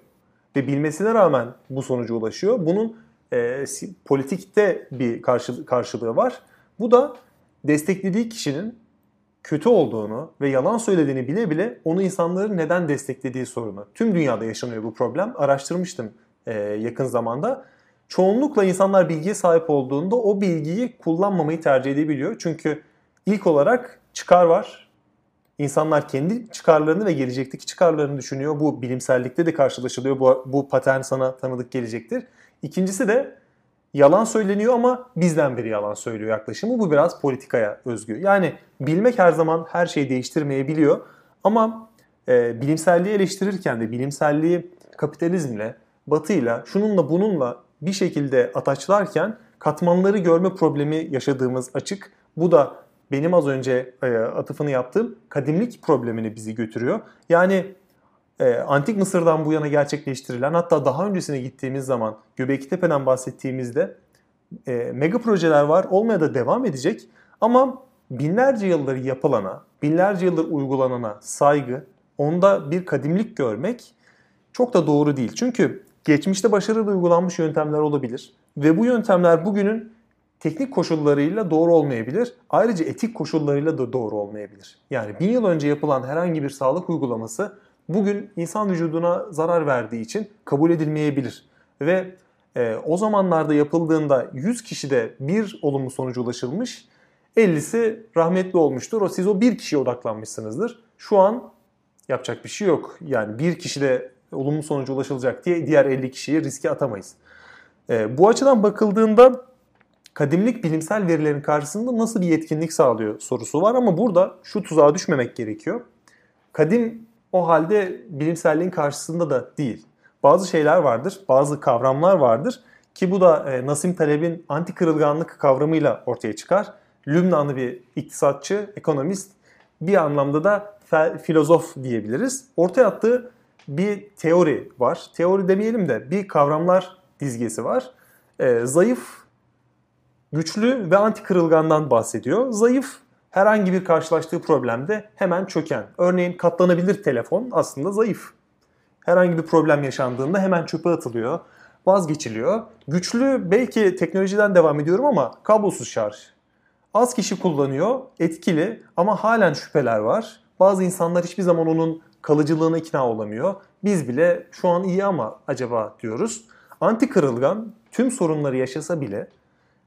Ve bilmesine rağmen bu sonuca ulaşıyor. Bunun e, politikte bir karşı, karşılığı var. Bu da desteklediği kişinin kötü olduğunu ve yalan söylediğini bile bile onu insanların neden desteklediği sorunu. Tüm dünyada yaşanıyor bu problem. Araştırmıştım e, yakın zamanda. Çoğunlukla insanlar bilgiye sahip olduğunda o bilgiyi kullanmamayı tercih edebiliyor. Çünkü ilk olarak çıkar var. İnsanlar kendi çıkarlarını ve gelecekteki çıkarlarını düşünüyor. Bu bilimsellikte de karşılaşılıyor. Bu, bu patern sana tanıdık gelecektir. İkincisi de yalan söyleniyor ama bizden biri yalan söylüyor yaklaşımı. Bu biraz politikaya özgü. Yani bilmek her zaman her şeyi değiştirmeyebiliyor. Ama e, bilimselliği eleştirirken de bilimselliği kapitalizmle, batıyla, şununla bununla bir şekilde ataçlarken katmanları görme problemi yaşadığımız açık. Bu da benim az önce e, atıfını yaptığım kadimlik problemini bizi götürüyor. Yani e, Antik Mısır'dan bu yana gerçekleştirilen hatta daha öncesine gittiğimiz zaman Göbekli Tepe'den bahsettiğimizde e, mega projeler var. Olmaya da devam edecek. Ama binlerce yıldır yapılana, binlerce yıldır uygulanana saygı, onda bir kadimlik görmek çok da doğru değil. Çünkü geçmişte başarılı uygulanmış yöntemler olabilir. Ve bu yöntemler bugünün teknik koşullarıyla doğru olmayabilir. Ayrıca etik koşullarıyla da doğru olmayabilir. Yani bin yıl önce yapılan herhangi bir sağlık uygulaması bugün insan vücuduna zarar verdiği için kabul edilmeyebilir. Ve e, o zamanlarda yapıldığında 100 kişide bir olumlu sonuca ulaşılmış, 50'si rahmetli olmuştur. O siz o bir kişiye odaklanmışsınızdır. Şu an yapacak bir şey yok. Yani bir kişide olumlu sonuca ulaşılacak diye diğer 50 kişiyi riske atamayız. E, bu açıdan bakıldığında kadimlik bilimsel verilerin karşısında nasıl bir yetkinlik sağlıyor sorusu var ama burada şu tuzağa düşmemek gerekiyor. Kadim o halde bilimselliğin karşısında da değil. Bazı şeyler vardır, bazı kavramlar vardır ki bu da e, Nasim Taleb'in anti kırılganlık kavramıyla ortaya çıkar. Lübnanlı bir iktisatçı, ekonomist, bir anlamda da filozof diyebiliriz. Ortaya attığı bir teori var. Teori demeyelim de bir kavramlar dizgesi var. E, zayıf, güçlü ve anti kırılgandan bahsediyor. Zayıf herhangi bir karşılaştığı problemde hemen çöken. Örneğin katlanabilir telefon aslında zayıf. Herhangi bir problem yaşandığında hemen çöpe atılıyor, vazgeçiliyor. Güçlü belki teknolojiden devam ediyorum ama kablosuz şarj. Az kişi kullanıyor, etkili ama halen şüpheler var. Bazı insanlar hiçbir zaman onun kalıcılığına ikna olamıyor. Biz bile şu an iyi ama acaba diyoruz. Anti kırılgan tüm sorunları yaşasa bile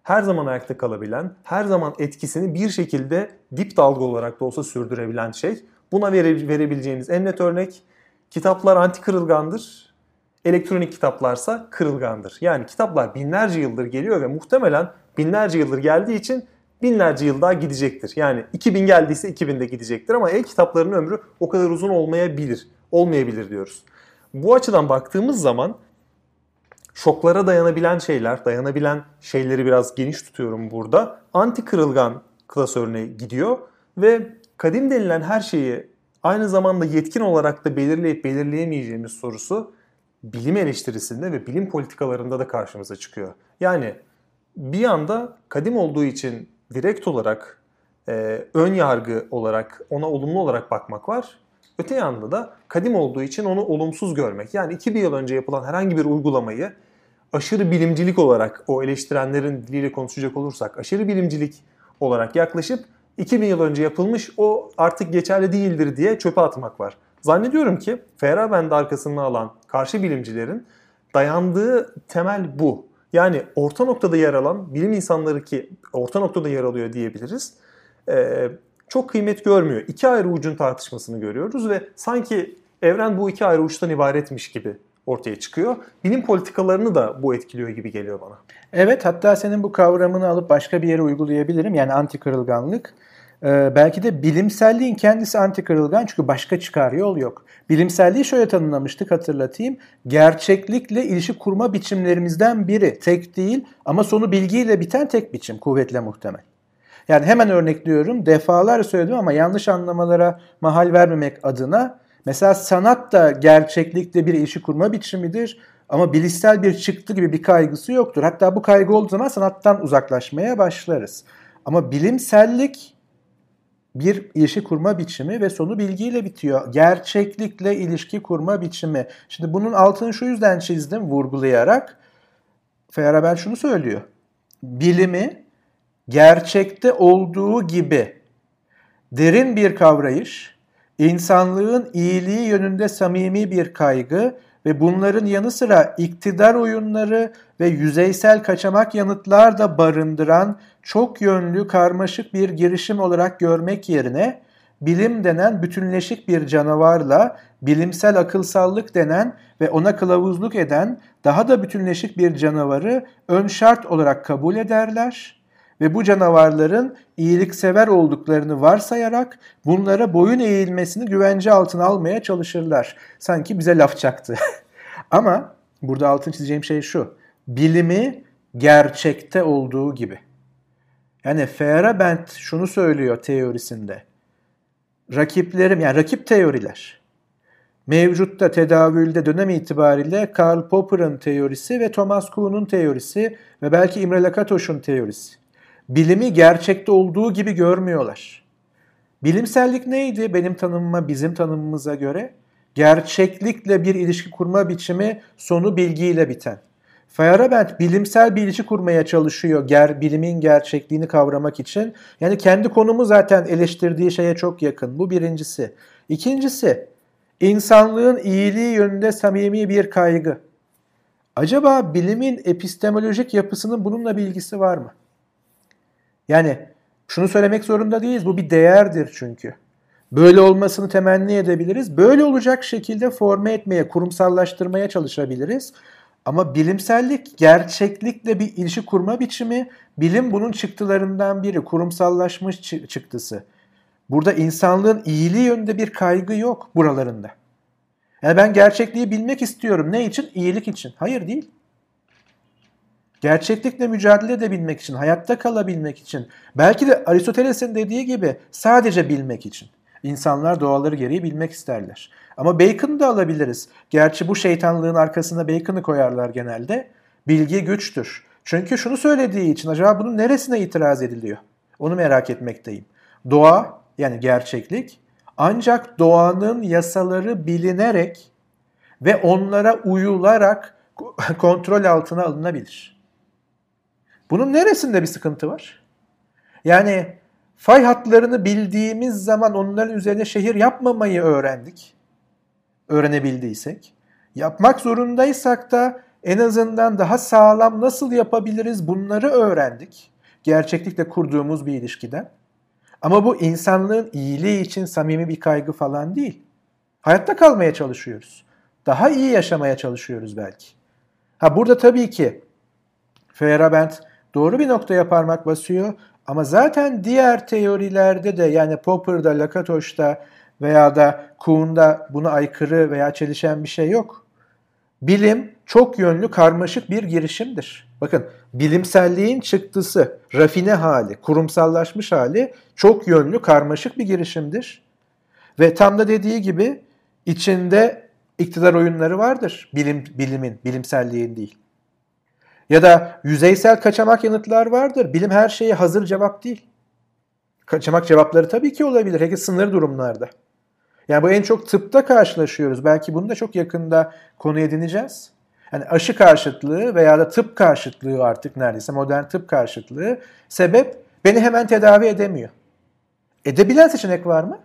her zaman ayakta kalabilen, her zaman etkisini bir şekilde dip dalga olarak da olsa sürdürebilen şey. Buna vere, verebileceğimiz en net örnek kitaplar anti kırılgandır. Elektronik kitaplarsa kırılgandır. Yani kitaplar binlerce yıldır geliyor ve muhtemelen binlerce yıldır geldiği için binlerce yıl daha gidecektir. Yani 2000 geldiyse 2000 de gidecektir ama el kitaplarının ömrü o kadar uzun olmayabilir. Olmayabilir diyoruz. Bu açıdan baktığımız zaman şoklara dayanabilen şeyler, dayanabilen şeyleri biraz geniş tutuyorum burada. Anti kırılgan klasörüne gidiyor ve kadim denilen her şeyi aynı zamanda yetkin olarak da belirleyip belirleyemeyeceğimiz sorusu bilim eleştirisinde ve bilim politikalarında da karşımıza çıkıyor. Yani bir anda kadim olduğu için direkt olarak e, ön yargı olarak ona olumlu olarak bakmak var. Öte yanda da kadim olduğu için onu olumsuz görmek. Yani 2000 yıl önce yapılan herhangi bir uygulamayı aşırı bilimcilik olarak o eleştirenlerin diliyle konuşacak olursak aşırı bilimcilik olarak yaklaşıp 2000 yıl önce yapılmış o artık geçerli değildir diye çöpe atmak var. Zannediyorum ki Feyerabend'i arkasına alan karşı bilimcilerin dayandığı temel bu. Yani orta noktada yer alan bilim insanları ki orta noktada yer alıyor diyebiliriz. Ee, çok kıymet görmüyor. İki ayrı ucun tartışmasını görüyoruz ve sanki evren bu iki ayrı uçtan ibaretmiş gibi ortaya çıkıyor. Bilim politikalarını da bu etkiliyor gibi geliyor bana. Evet hatta senin bu kavramını alıp başka bir yere uygulayabilirim. Yani anti kırılganlık. Ee, belki de bilimselliğin kendisi anti kırılgan çünkü başka çıkar yol yok. Bilimselliği şöyle tanımlamıştık hatırlatayım. Gerçeklikle ilişki kurma biçimlerimizden biri. Tek değil ama sonu bilgiyle biten tek biçim kuvvetle muhtemel. Yani hemen örnekliyorum. Defalar söyledim ama yanlış anlamalara mahal vermemek adına Mesela sanat da gerçeklikle bir ilişki kurma biçimidir ama bilişsel bir çıktı gibi bir kaygısı yoktur. Hatta bu kaygı olduğu zaman sanattan uzaklaşmaya başlarız. Ama bilimsellik bir ilişki kurma biçimi ve sonu bilgiyle bitiyor. Gerçeklikle ilişki kurma biçimi. Şimdi bunun altını şu yüzden çizdim vurgulayarak. Feyerabend şunu söylüyor. Bilimi gerçekte olduğu gibi derin bir kavrayış, insanlığın iyiliği yönünde samimi bir kaygı ve bunların yanı sıra iktidar oyunları ve yüzeysel kaçamak yanıtlar da barındıran çok yönlü karmaşık bir girişim olarak görmek yerine bilim denen bütünleşik bir canavarla bilimsel akılsallık denen ve ona kılavuzluk eden daha da bütünleşik bir canavarı ön şart olarak kabul ederler ve bu canavarların iyiliksever olduklarını varsayarak bunlara boyun eğilmesini güvence altına almaya çalışırlar. Sanki bize laf çaktı. Ama burada altın çizeceğim şey şu. Bilimi gerçekte olduğu gibi. Yani Feyerabend şunu söylüyor teorisinde. Rakiplerim yani rakip teoriler mevcutta tedavülde dönem itibariyle Karl Popper'ın teorisi ve Thomas Kuhn'un teorisi ve belki Imre Lakatoş'un teorisi. Bilimi gerçekte olduğu gibi görmüyorlar. Bilimsellik neydi benim tanımıma, bizim tanımımıza göre? Gerçeklikle bir ilişki kurma biçimi sonu bilgiyle biten. Feyerabend bilimsel bir ilişki kurmaya çalışıyor ger, bilimin gerçekliğini kavramak için. Yani kendi konumu zaten eleştirdiği şeye çok yakın. Bu birincisi. İkincisi, insanlığın iyiliği yönünde samimi bir kaygı. Acaba bilimin epistemolojik yapısının bununla bir ilgisi var mı? Yani şunu söylemek zorunda değiliz. Bu bir değerdir çünkü. Böyle olmasını temenni edebiliriz. Böyle olacak şekilde forme etmeye, kurumsallaştırmaya çalışabiliriz. Ama bilimsellik gerçeklikle bir ilişki kurma biçimi, bilim bunun çıktılarından biri, kurumsallaşmış çıktısı. Burada insanlığın iyiliği yönünde bir kaygı yok buralarında. Yani ben gerçekliği bilmek istiyorum. Ne için? İyilik için. Hayır değil. Gerçeklikle mücadele edebilmek için, hayatta kalabilmek için. Belki de Aristoteles'in dediği gibi sadece bilmek için. İnsanlar doğaları gereği bilmek isterler. Ama Bacon'ı da alabiliriz. Gerçi bu şeytanlığın arkasına Bacon'ı koyarlar genelde. Bilgi güçtür. Çünkü şunu söylediği için acaba bunun neresine itiraz ediliyor? Onu merak etmekteyim. Doğa yani gerçeklik ancak doğanın yasaları bilinerek ve onlara uyularak kontrol altına alınabilir. Bunun neresinde bir sıkıntı var? Yani fay hatlarını bildiğimiz zaman onların üzerine şehir yapmamayı öğrendik. Öğrenebildiysek. Yapmak zorundaysak da en azından daha sağlam nasıl yapabiliriz bunları öğrendik. Gerçeklikle kurduğumuz bir ilişkiden. Ama bu insanlığın iyiliği için samimi bir kaygı falan değil. Hayatta kalmaya çalışıyoruz. Daha iyi yaşamaya çalışıyoruz belki. Ha burada tabii ki Feyerabend doğru bir noktaya parmak basıyor ama zaten diğer teorilerde de yani Popper'da, Lakatoş'ta veya da Kuhn'da buna aykırı veya çelişen bir şey yok. Bilim çok yönlü karmaşık bir girişimdir. Bakın bilimselliğin çıktısı, rafine hali, kurumsallaşmış hali çok yönlü karmaşık bir girişimdir. Ve tam da dediği gibi içinde iktidar oyunları vardır bilim bilimin, bilimselliğin değil. Ya da yüzeysel kaçamak yanıtlar vardır. Bilim her şeye hazır cevap değil. Kaçamak cevapları tabii ki olabilir. Hele sınır durumlarda. Yani bu en çok tıpta karşılaşıyoruz. Belki bunu da çok yakında konu edineceğiz. Yani aşı karşıtlığı veya da tıp karşıtlığı artık neredeyse modern tıp karşıtlığı sebep beni hemen tedavi edemiyor. Edebilen seçenek var mı?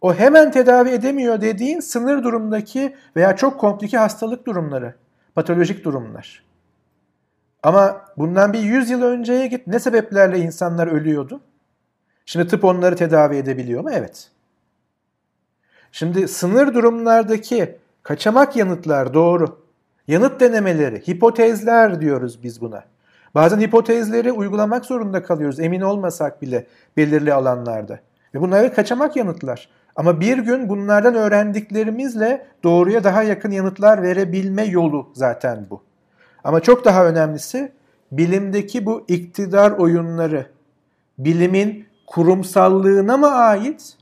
O hemen tedavi edemiyor dediğin sınır durumdaki veya çok komplike hastalık durumları, patolojik durumlar. Ama bundan bir 100 yıl önceye git ne sebeplerle insanlar ölüyordu? Şimdi tıp onları tedavi edebiliyor mu? Evet. Şimdi sınır durumlardaki kaçamak yanıtlar doğru. Yanıt denemeleri, hipotezler diyoruz biz buna. Bazen hipotezleri uygulamak zorunda kalıyoruz emin olmasak bile belirli alanlarda. Ve bunlar kaçamak yanıtlar. Ama bir gün bunlardan öğrendiklerimizle doğruya daha yakın yanıtlar verebilme yolu zaten bu. Ama çok daha önemlisi bilimdeki bu iktidar oyunları bilimin kurumsallığına mı ait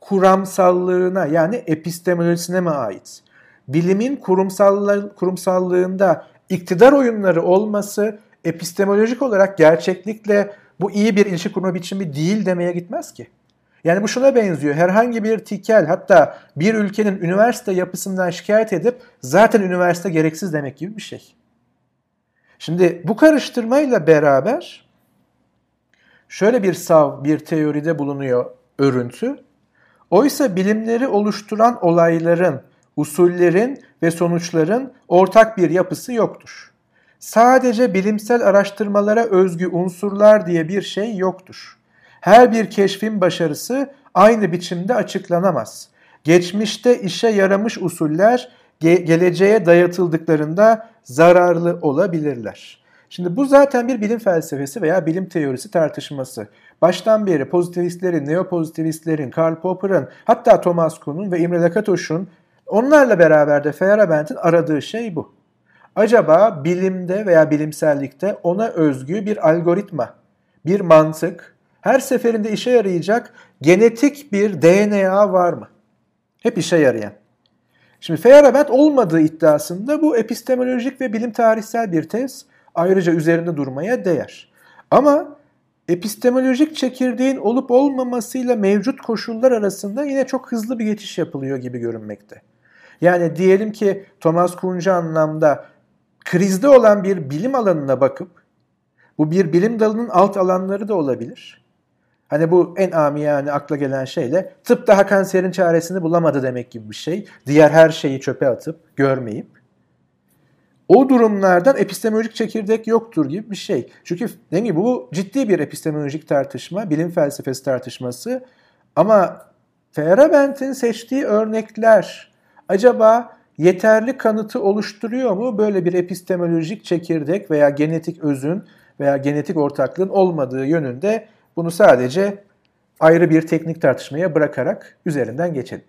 kuramsallığına yani epistemolojisine mi ait? Bilimin kurumsallığında iktidar oyunları olması epistemolojik olarak gerçeklikle bu iyi bir ilişki kurma biçimi değil demeye gitmez ki. Yani bu şuna benziyor. Herhangi bir tikel hatta bir ülkenin üniversite yapısından şikayet edip zaten üniversite gereksiz demek gibi bir şey. Şimdi bu karıştırmayla beraber şöyle bir sav, bir teoride bulunuyor örüntü. Oysa bilimleri oluşturan olayların, usullerin ve sonuçların ortak bir yapısı yoktur. Sadece bilimsel araştırmalara özgü unsurlar diye bir şey yoktur. Her bir keşfin başarısı aynı biçimde açıklanamaz. Geçmişte işe yaramış usuller ge- geleceğe dayatıldıklarında zararlı olabilirler. Şimdi bu zaten bir bilim felsefesi veya bilim teorisi tartışması. Baştan beri pozitivistlerin, neopozitivistlerin, Karl Popper'ın, hatta Thomas Kuhn'un ve Imre Lakatoş'un onlarla beraber de Feyerabend'in aradığı şey bu. Acaba bilimde veya bilimsellikte ona özgü bir algoritma, bir mantık, her seferinde işe yarayacak genetik bir DNA var mı? Hep işe yarayan. Şimdi Feyerabend olmadığı iddiasında bu epistemolojik ve bilim tarihsel bir tez ayrıca üzerinde durmaya değer. Ama epistemolojik çekirdeğin olup olmamasıyla mevcut koşullar arasında yine çok hızlı bir geçiş yapılıyor gibi görünmekte. Yani diyelim ki Thomas Kuhn'cu anlamda krizde olan bir bilim alanına bakıp bu bir bilim dalının alt alanları da olabilir. Hani bu en amiyane akla gelen şeyle tıp daha kanserin çaresini bulamadı demek gibi bir şey. Diğer her şeyi çöpe atıp görmeyip o durumlardan epistemolojik çekirdek yoktur gibi bir şey. Çünkü dediğim gibi bu ciddi bir epistemolojik tartışma, bilim felsefesi tartışması. Ama Feyerabend'in seçtiği örnekler acaba yeterli kanıtı oluşturuyor mu böyle bir epistemolojik çekirdek veya genetik özün veya genetik ortaklığın olmadığı yönünde bunu sadece ayrı bir teknik tartışmaya bırakarak üzerinden geçelim.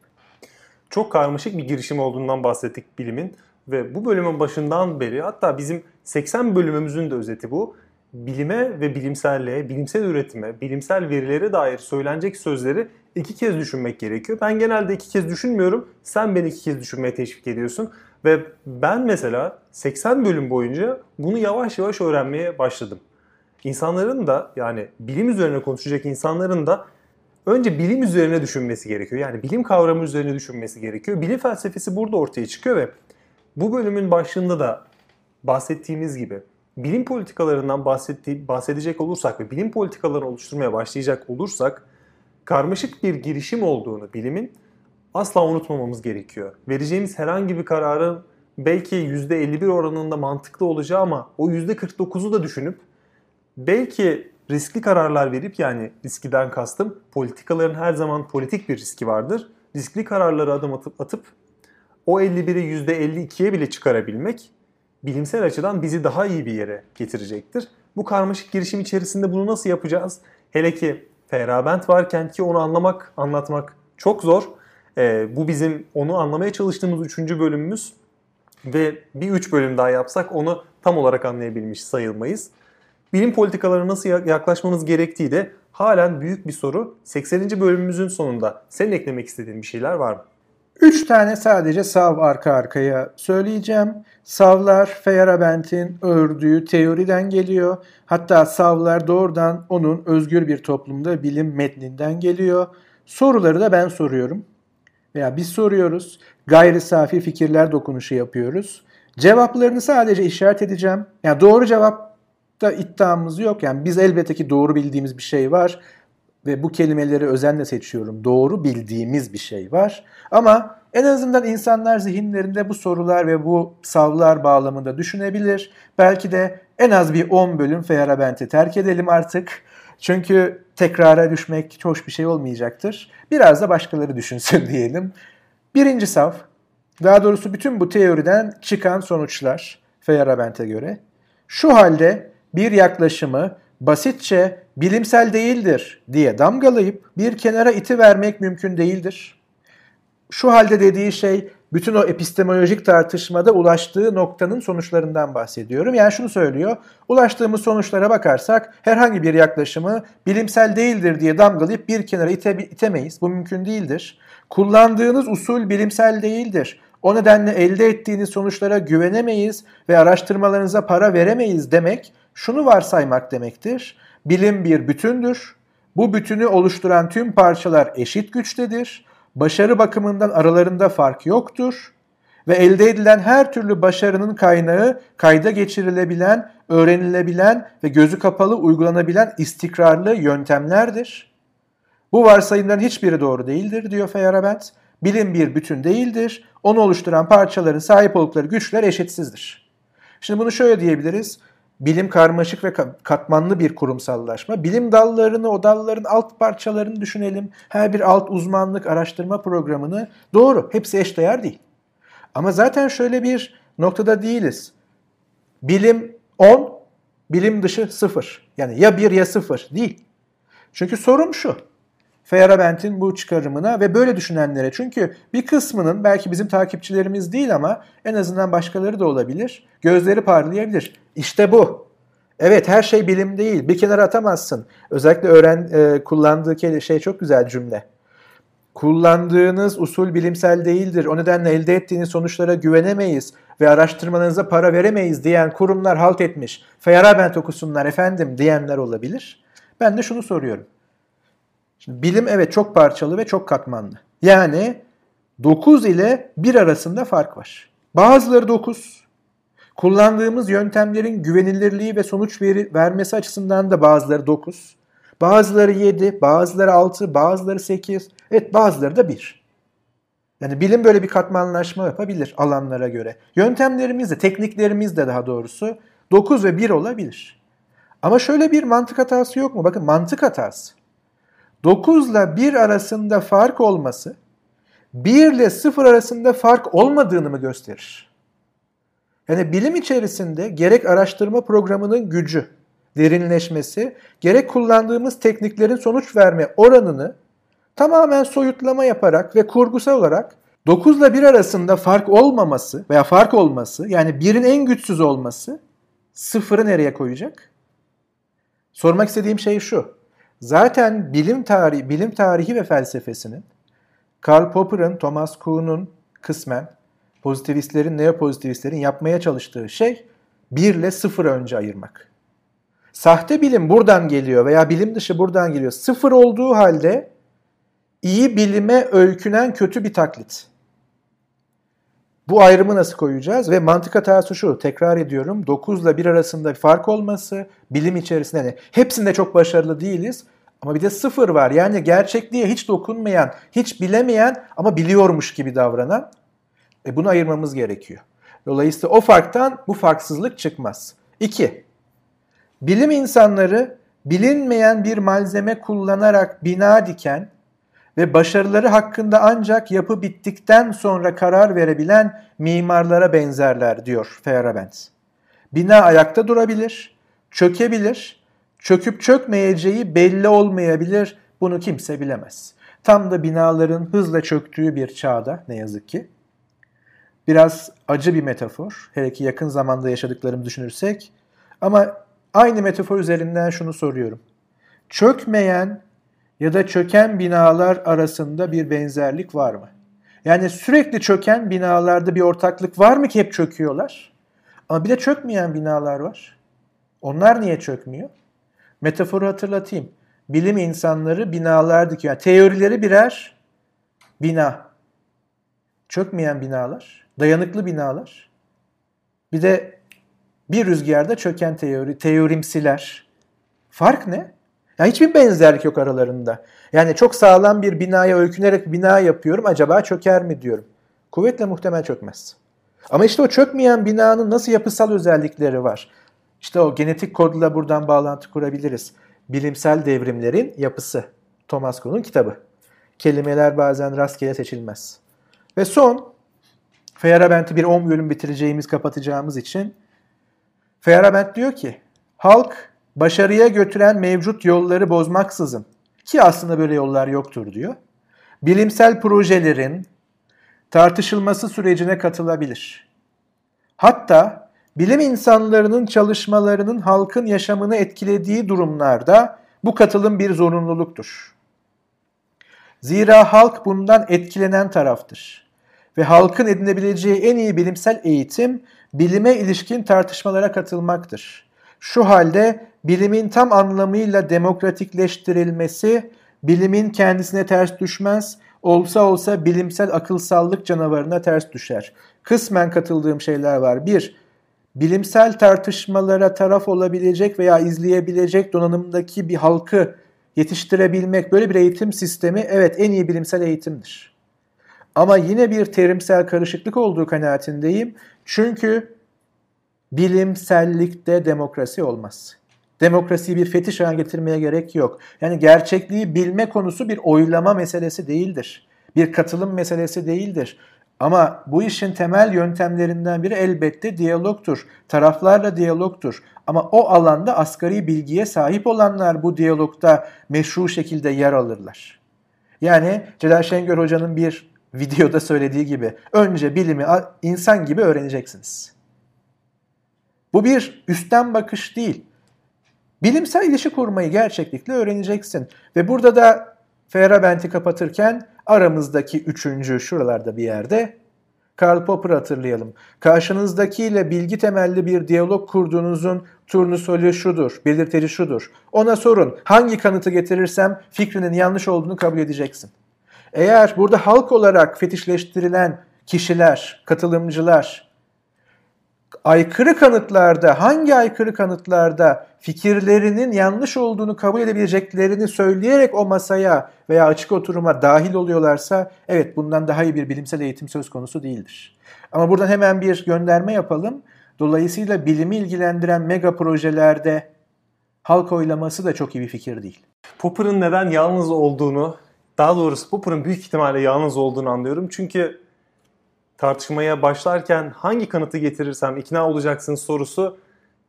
Çok karmaşık bir girişim olduğundan bahsettik bilimin ve bu bölümün başından beri hatta bizim 80 bölümümüzün de özeti bu. Bilime ve bilimselliğe, bilimsel üretime, bilimsel verilere dair söylenecek sözleri iki kez düşünmek gerekiyor. Ben genelde iki kez düşünmüyorum. Sen beni iki kez düşünmeye teşvik ediyorsun. Ve ben mesela 80 bölüm boyunca bunu yavaş yavaş öğrenmeye başladım. İnsanların da yani bilim üzerine konuşacak insanların da önce bilim üzerine düşünmesi gerekiyor. Yani bilim kavramı üzerine düşünmesi gerekiyor. Bilim felsefesi burada ortaya çıkıyor ve bu bölümün başlığında da bahsettiğimiz gibi bilim politikalarından bahsetti, bahsedecek olursak ve bilim politikalarını oluşturmaya başlayacak olursak karmaşık bir girişim olduğunu bilimin asla unutmamamız gerekiyor. Vereceğimiz herhangi bir kararın belki %51 oranında mantıklı olacağı ama o %49'u da düşünüp belki riskli kararlar verip yani riskiden kastım politikaların her zaman politik bir riski vardır. Riskli kararları adım atıp, atıp o 51'i %52'ye bile çıkarabilmek bilimsel açıdan bizi daha iyi bir yere getirecektir. Bu karmaşık girişim içerisinde bunu nasıl yapacağız? Hele ki Ferabent varken ki onu anlamak, anlatmak çok zor. Ee, bu bizim onu anlamaya çalıştığımız üçüncü bölümümüz ve bir üç bölüm daha yapsak onu tam olarak anlayabilmiş sayılmayız. Bilim politikalarına nasıl yaklaşmanız gerektiği de halen büyük bir soru. 80. bölümümüzün sonunda senin eklemek istediğin bir şeyler var mı? Üç tane sadece sav arka arkaya söyleyeceğim. Savlar Feyerabend'in ördüğü teoriden geliyor. Hatta savlar doğrudan onun özgür bir toplumda bilim metninden geliyor. Soruları da ben soruyorum. Veya biz soruyoruz. Gayri safi fikirler dokunuşu yapıyoruz. Cevaplarını sadece işaret edeceğim. Yani doğru cevapta iddiamız yok. Yani biz elbette ki doğru bildiğimiz bir şey var ve bu kelimeleri özenle seçiyorum. Doğru bildiğimiz bir şey var. Ama en azından insanlar zihinlerinde bu sorular ve bu savlar bağlamında düşünebilir. Belki de en az bir 10 bölüm Feyerabend'i terk edelim artık. Çünkü tekrara düşmek hoş bir şey olmayacaktır. Biraz da başkaları düşünsün diyelim. Birinci sav, daha doğrusu bütün bu teoriden çıkan sonuçlar Feyerabend'e göre. Şu halde bir yaklaşımı basitçe bilimsel değildir diye damgalayıp bir kenara iti vermek mümkün değildir. Şu halde dediği şey bütün o epistemolojik tartışmada ulaştığı noktanın sonuçlarından bahsediyorum. Yani şunu söylüyor. Ulaştığımız sonuçlara bakarsak herhangi bir yaklaşımı bilimsel değildir diye damgalayıp bir kenara ite, itemeyiz. Bu mümkün değildir. Kullandığınız usul bilimsel değildir. O nedenle elde ettiğiniz sonuçlara güvenemeyiz ve araştırmalarınıza para veremeyiz demek şunu varsaymak demektir. Bilim bir bütündür. Bu bütünü oluşturan tüm parçalar eşit güçtedir. Başarı bakımından aralarında fark yoktur ve elde edilen her türlü başarının kaynağı kayda geçirilebilen, öğrenilebilen ve gözü kapalı uygulanabilen istikrarlı yöntemlerdir. Bu varsayımların hiçbiri doğru değildir diyor Feyerabend. Bilim bir bütün değildir. Onu oluşturan parçaların sahip oldukları güçler eşitsizdir. Şimdi bunu şöyle diyebiliriz bilim karmaşık ve katmanlı bir kurumsallaşma. Bilim dallarını, o dalların alt parçalarını düşünelim. Her bir alt uzmanlık araştırma programını doğru, hepsi eşdeğer değil. Ama zaten şöyle bir noktada değiliz. Bilim 10, bilim dışı 0. Yani ya 1 ya 0 değil. Çünkü sorum şu. Feyerabend'in bu çıkarımına ve böyle düşünenlere. Çünkü bir kısmının belki bizim takipçilerimiz değil ama en azından başkaları da olabilir. Gözleri parlayabilir. İşte bu. Evet her şey bilim değil. Bir kenara atamazsın. Özellikle öğren e, kullandığı şey çok güzel cümle. Kullandığınız usul bilimsel değildir. O nedenle elde ettiğiniz sonuçlara güvenemeyiz ve araştırmanıza para veremeyiz diyen kurumlar halt etmiş. Feyerabend okusunlar efendim diyenler olabilir. Ben de şunu soruyorum. Şimdi bilim evet çok parçalı ve çok katmanlı. Yani 9 ile 1 arasında fark var. Bazıları 9. Kullandığımız yöntemlerin güvenilirliği ve sonuç veri, vermesi açısından da bazıları 9. Bazıları 7, bazıları 6, bazıları 8. Evet bazıları da 1. Yani bilim böyle bir katmanlaşma yapabilir alanlara göre. Yöntemlerimiz de, tekniklerimiz de daha doğrusu 9 ve 1 olabilir. Ama şöyle bir mantık hatası yok mu? Bakın mantık hatası. 9 ile 1 arasında fark olması 1 ile 0 arasında fark olmadığını mı gösterir? Yani bilim içerisinde gerek araştırma programının gücü, derinleşmesi, gerek kullandığımız tekniklerin sonuç verme oranını tamamen soyutlama yaparak ve kurgusal olarak 9 ile 1 arasında fark olmaması veya fark olması yani 1'in en güçsüz olması sıfırı nereye koyacak? Sormak istediğim şey şu. Zaten bilim tarihi, bilim tarihi ve felsefesinin Karl Popper'ın, Thomas Kuhn'un kısmen pozitivistlerin, neopozitivistlerin yapmaya çalıştığı şey 1 ile 0 önce ayırmak. Sahte bilim buradan geliyor veya bilim dışı buradan geliyor. Sıfır olduğu halde iyi bilime öykünen kötü bir taklit. Bu ayrımı nasıl koyacağız? Ve mantık hatası şu, tekrar ediyorum. 9 ile 1 arasında bir fark olması, bilim içerisinde hani hepsinde çok başarılı değiliz. Ama bir de sıfır var. Yani gerçekliğe hiç dokunmayan, hiç bilemeyen ama biliyormuş gibi davranan. E bunu ayırmamız gerekiyor. Dolayısıyla o farktan bu farksızlık çıkmaz. 2. Bilim insanları bilinmeyen bir malzeme kullanarak bina diken ve başarıları hakkında ancak yapı bittikten sonra karar verebilen mimarlara benzerler diyor Feyerabend. Bina ayakta durabilir, çökebilir, çöküp çökmeyeceği belli olmayabilir, bunu kimse bilemez. Tam da binaların hızla çöktüğü bir çağda ne yazık ki. Biraz acı bir metafor, hele ki yakın zamanda yaşadıklarımı düşünürsek. Ama aynı metafor üzerinden şunu soruyorum. Çökmeyen ya da çöken binalar arasında bir benzerlik var mı? Yani sürekli çöken binalarda bir ortaklık var mı ki hep çöküyorlar? Ama bir de çökmeyen binalar var. Onlar niye çökmüyor? Metaforu hatırlatayım. Bilim insanları binalar dikiyor. Yani teorileri birer bina. Çökmeyen binalar, dayanıklı binalar. Bir de bir rüzgarda çöken teori, teorimsiler. Fark ne? Yani hiçbir benzerlik yok aralarında. Yani çok sağlam bir binaya öykünerek bina yapıyorum acaba çöker mi diyorum. Kuvvetle muhtemel çökmez. Ama işte o çökmeyen binanın nasıl yapısal özellikleri var? İşte o genetik kodla buradan bağlantı kurabiliriz. Bilimsel devrimlerin yapısı. Thomas Kuhn'un kitabı. Kelimeler bazen rastgele seçilmez. Ve son, Feyerabend'i bir 10 bölüm bitireceğimiz, kapatacağımız için Feyerabend diyor ki, halk başarıya götüren mevcut yolları bozmaksızın ki aslında böyle yollar yoktur diyor. Bilimsel projelerin tartışılması sürecine katılabilir. Hatta bilim insanlarının çalışmalarının halkın yaşamını etkilediği durumlarda bu katılım bir zorunluluktur. Zira halk bundan etkilenen taraftır ve halkın edinebileceği en iyi bilimsel eğitim bilime ilişkin tartışmalara katılmaktır. Şu halde bilimin tam anlamıyla demokratikleştirilmesi bilimin kendisine ters düşmez, olsa olsa bilimsel akılsallık canavarına ters düşer. Kısmen katıldığım şeyler var. Bir, bilimsel tartışmalara taraf olabilecek veya izleyebilecek donanımdaki bir halkı yetiştirebilmek, böyle bir eğitim sistemi evet en iyi bilimsel eğitimdir. Ama yine bir terimsel karışıklık olduğu kanaatindeyim. Çünkü bilimsellikte demokrasi olmaz. Demokrasiyi bir fetiş haline getirmeye gerek yok. Yani gerçekliği bilme konusu bir oylama meselesi değildir. Bir katılım meselesi değildir. Ama bu işin temel yöntemlerinden biri elbette diyalogtur. Taraflarla diyalogtur. Ama o alanda asgari bilgiye sahip olanlar bu diyalogda meşru şekilde yer alırlar. Yani Celal Şengör Hoca'nın bir videoda söylediği gibi önce bilimi insan gibi öğreneceksiniz. Bu bir üstten bakış değil. Bilimsel ilişki kurmayı gerçeklikle öğreneceksin. Ve burada da Feyerabend'i kapatırken aramızdaki üçüncü şuralarda bir yerde Karl Popper hatırlayalım. Karşınızdakiyle bilgi temelli bir diyalog kurduğunuzun turnusolü şudur, belirteci şudur. Ona sorun, hangi kanıtı getirirsem fikrinin yanlış olduğunu kabul edeceksin. Eğer burada halk olarak fetişleştirilen kişiler, katılımcılar aykırı kanıtlarda, hangi aykırı kanıtlarda fikirlerinin yanlış olduğunu kabul edebileceklerini söyleyerek o masaya veya açık oturuma dahil oluyorlarsa evet bundan daha iyi bir bilimsel eğitim söz konusu değildir. Ama buradan hemen bir gönderme yapalım. Dolayısıyla bilimi ilgilendiren mega projelerde halk oylaması da çok iyi bir fikir değil. Popper'ın neden yalnız olduğunu, daha doğrusu Popper'ın büyük ihtimalle yalnız olduğunu anlıyorum. Çünkü tartışmaya başlarken hangi kanıtı getirirsem ikna olacaksın sorusu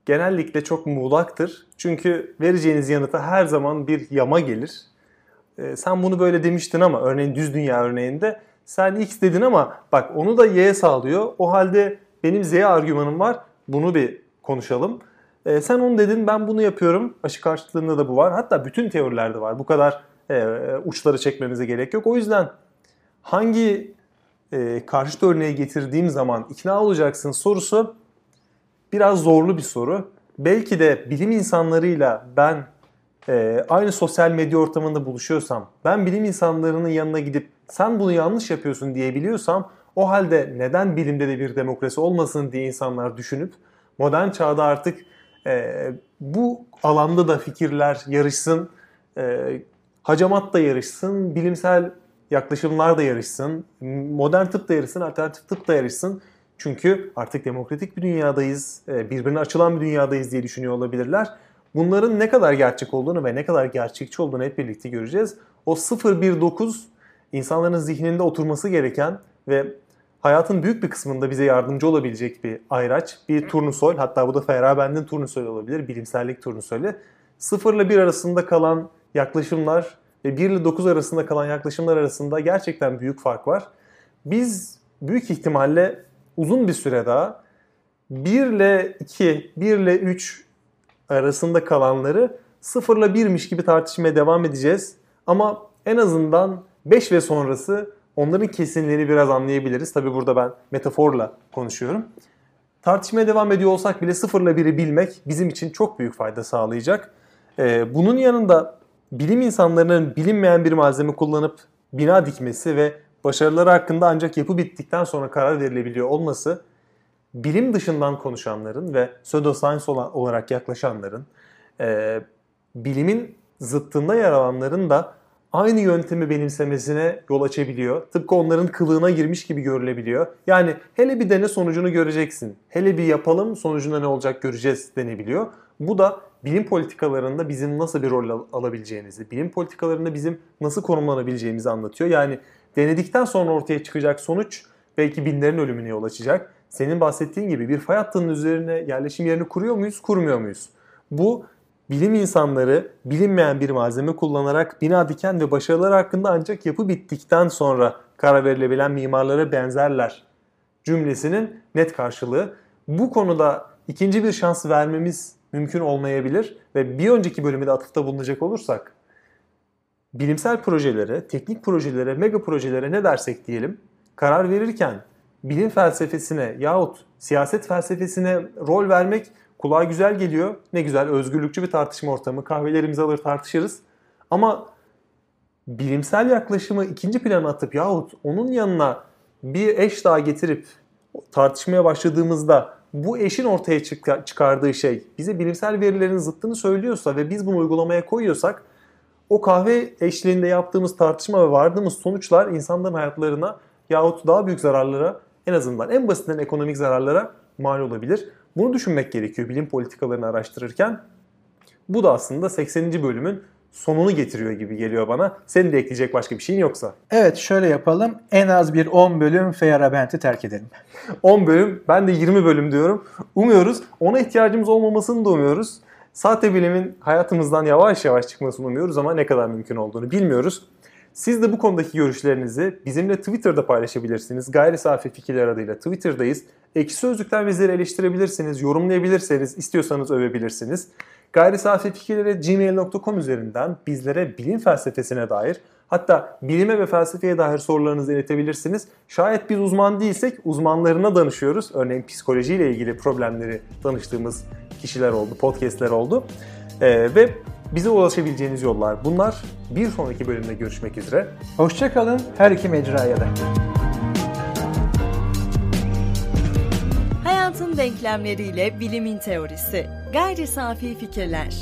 genellikle çok muğlaktır. Çünkü vereceğiniz yanıta her zaman bir yama gelir. Ee, sen bunu böyle demiştin ama örneğin düz dünya örneğinde sen X dedin ama bak onu da Y sağlıyor. O halde benim Z argümanım var. Bunu bir konuşalım. Ee, sen onu dedin ben bunu yapıyorum. Aşı karşıtlığında da bu var. Hatta bütün teorilerde var. Bu kadar e, uçları çekmemize gerek yok. O yüzden hangi e, karşıt örneği getirdiğim zaman ikna olacaksın sorusu biraz zorlu bir soru. Belki de bilim insanlarıyla ben e, aynı sosyal medya ortamında buluşuyorsam, ben bilim insanlarının yanına gidip sen bunu yanlış yapıyorsun diyebiliyorsam o halde neden bilimde de bir demokrasi olmasın diye insanlar düşünüp modern çağda artık e, bu alanda da fikirler yarışsın, e, hacamat da yarışsın, bilimsel yaklaşımlar da yarışsın, modern tıp da yarışsın, alternatif tıp da yarışsın. Çünkü artık demokratik bir dünyadayız, e, birbirine açılan bir dünyadayız diye düşünüyor olabilirler. Bunların ne kadar gerçek olduğunu ve ne kadar gerçekçi olduğunu hep birlikte göreceğiz. O 019 insanların zihninde oturması gereken ve hayatın büyük bir kısmında bize yardımcı olabilecek bir ayraç, bir turnusol. Hatta bu da Feyerabend'in turnusol olabilir, bilimsellik turnusolü. 0 ile 1 arasında kalan yaklaşımlar ve 1 ile 9 arasında kalan yaklaşımlar arasında gerçekten büyük fark var. Biz büyük ihtimalle uzun bir süre daha 1 ile 2, 1 ile 3 arasında kalanları 0 ile 1'miş gibi tartışmaya devam edeceğiz. Ama en azından 5 ve sonrası onların kesinliğini biraz anlayabiliriz. Tabi burada ben metaforla konuşuyorum. Tartışmaya devam ediyor olsak bile 0 ile 1'i bilmek bizim için çok büyük fayda sağlayacak. Ee, bunun yanında bilim insanlarının bilinmeyen bir malzeme kullanıp bina dikmesi ve başarıları hakkında ancak yapı bittikten sonra karar verilebiliyor olması bilim dışından konuşanların ve pseudoscience olarak yaklaşanların, e, bilimin zıttında yer alanların da aynı yöntemi benimsemesine yol açabiliyor. Tıpkı onların kılığına girmiş gibi görülebiliyor. Yani hele bir dene sonucunu göreceksin. Hele bir yapalım sonucunda ne olacak göreceğiz denebiliyor. Bu da bilim politikalarında bizim nasıl bir rol alabileceğimizi, bilim politikalarında bizim nasıl konumlanabileceğimizi anlatıyor. Yani denedikten sonra ortaya çıkacak sonuç belki binlerin ölümüne yol açacak. Senin bahsettiğin gibi bir fay hattının üzerine yerleşim yerini kuruyor muyuz, kurmuyor muyuz? Bu bilim insanları bilinmeyen bir malzeme kullanarak bina diken ve başarılar hakkında ancak yapı bittikten sonra karar verilebilen mimarlara benzerler cümlesinin net karşılığı. Bu konuda ikinci bir şans vermemiz mümkün olmayabilir ve bir önceki bölümde atıfta bulunacak olursak bilimsel projelere, teknik projelere, mega projelere ne dersek diyelim karar verirken bilim felsefesine yahut siyaset felsefesine rol vermek kulağa güzel geliyor. Ne güzel özgürlükçü bir tartışma ortamı. Kahvelerimizi alır tartışırız. Ama bilimsel yaklaşımı ikinci plana atıp yahut onun yanına bir eş daha getirip tartışmaya başladığımızda bu eşin ortaya çıkardığı şey bize bilimsel verilerin zıttını söylüyorsa ve biz bunu uygulamaya koyuyorsak o kahve eşliğinde yaptığımız tartışma ve vardığımız sonuçlar insanların hayatlarına yahut daha büyük zararlara en azından en basitinden ekonomik zararlara mal olabilir. Bunu düşünmek gerekiyor bilim politikalarını araştırırken. Bu da aslında 80. bölümün sonunu getiriyor gibi geliyor bana. Senin de ekleyecek başka bir şeyin yoksa. Evet şöyle yapalım. En az bir 10 bölüm Feyerabend'i terk edelim. 10 bölüm. Ben de 20 bölüm diyorum. Umuyoruz. Ona ihtiyacımız olmamasını da umuyoruz. Sahte bilimin hayatımızdan yavaş yavaş çıkmasını umuyoruz ama ne kadar mümkün olduğunu bilmiyoruz. Siz de bu konudaki görüşlerinizi bizimle Twitter'da paylaşabilirsiniz. Gayri Safi Fikirler adıyla Twitter'dayız. Ekşi Sözlük'ten bizleri eleştirebilirsiniz, yorumlayabilirseniz, istiyorsanız övebilirsiniz. Gayri Safi Fikirlere gmail.com üzerinden bizlere bilim felsefesine dair hatta bilime ve felsefeye dair sorularınızı iletebilirsiniz. Şayet biz uzman değilsek uzmanlarına danışıyoruz. Örneğin psikolojiyle ilgili problemleri danıştığımız kişiler oldu, podcastler oldu. Ee, ve bize ulaşabileceğiniz yollar bunlar. Bir sonraki bölümde görüşmek üzere. Hoşçakalın her iki mecraya da. Hayatın denklemleriyle bilimin teorisi. Gayri safi fikirler.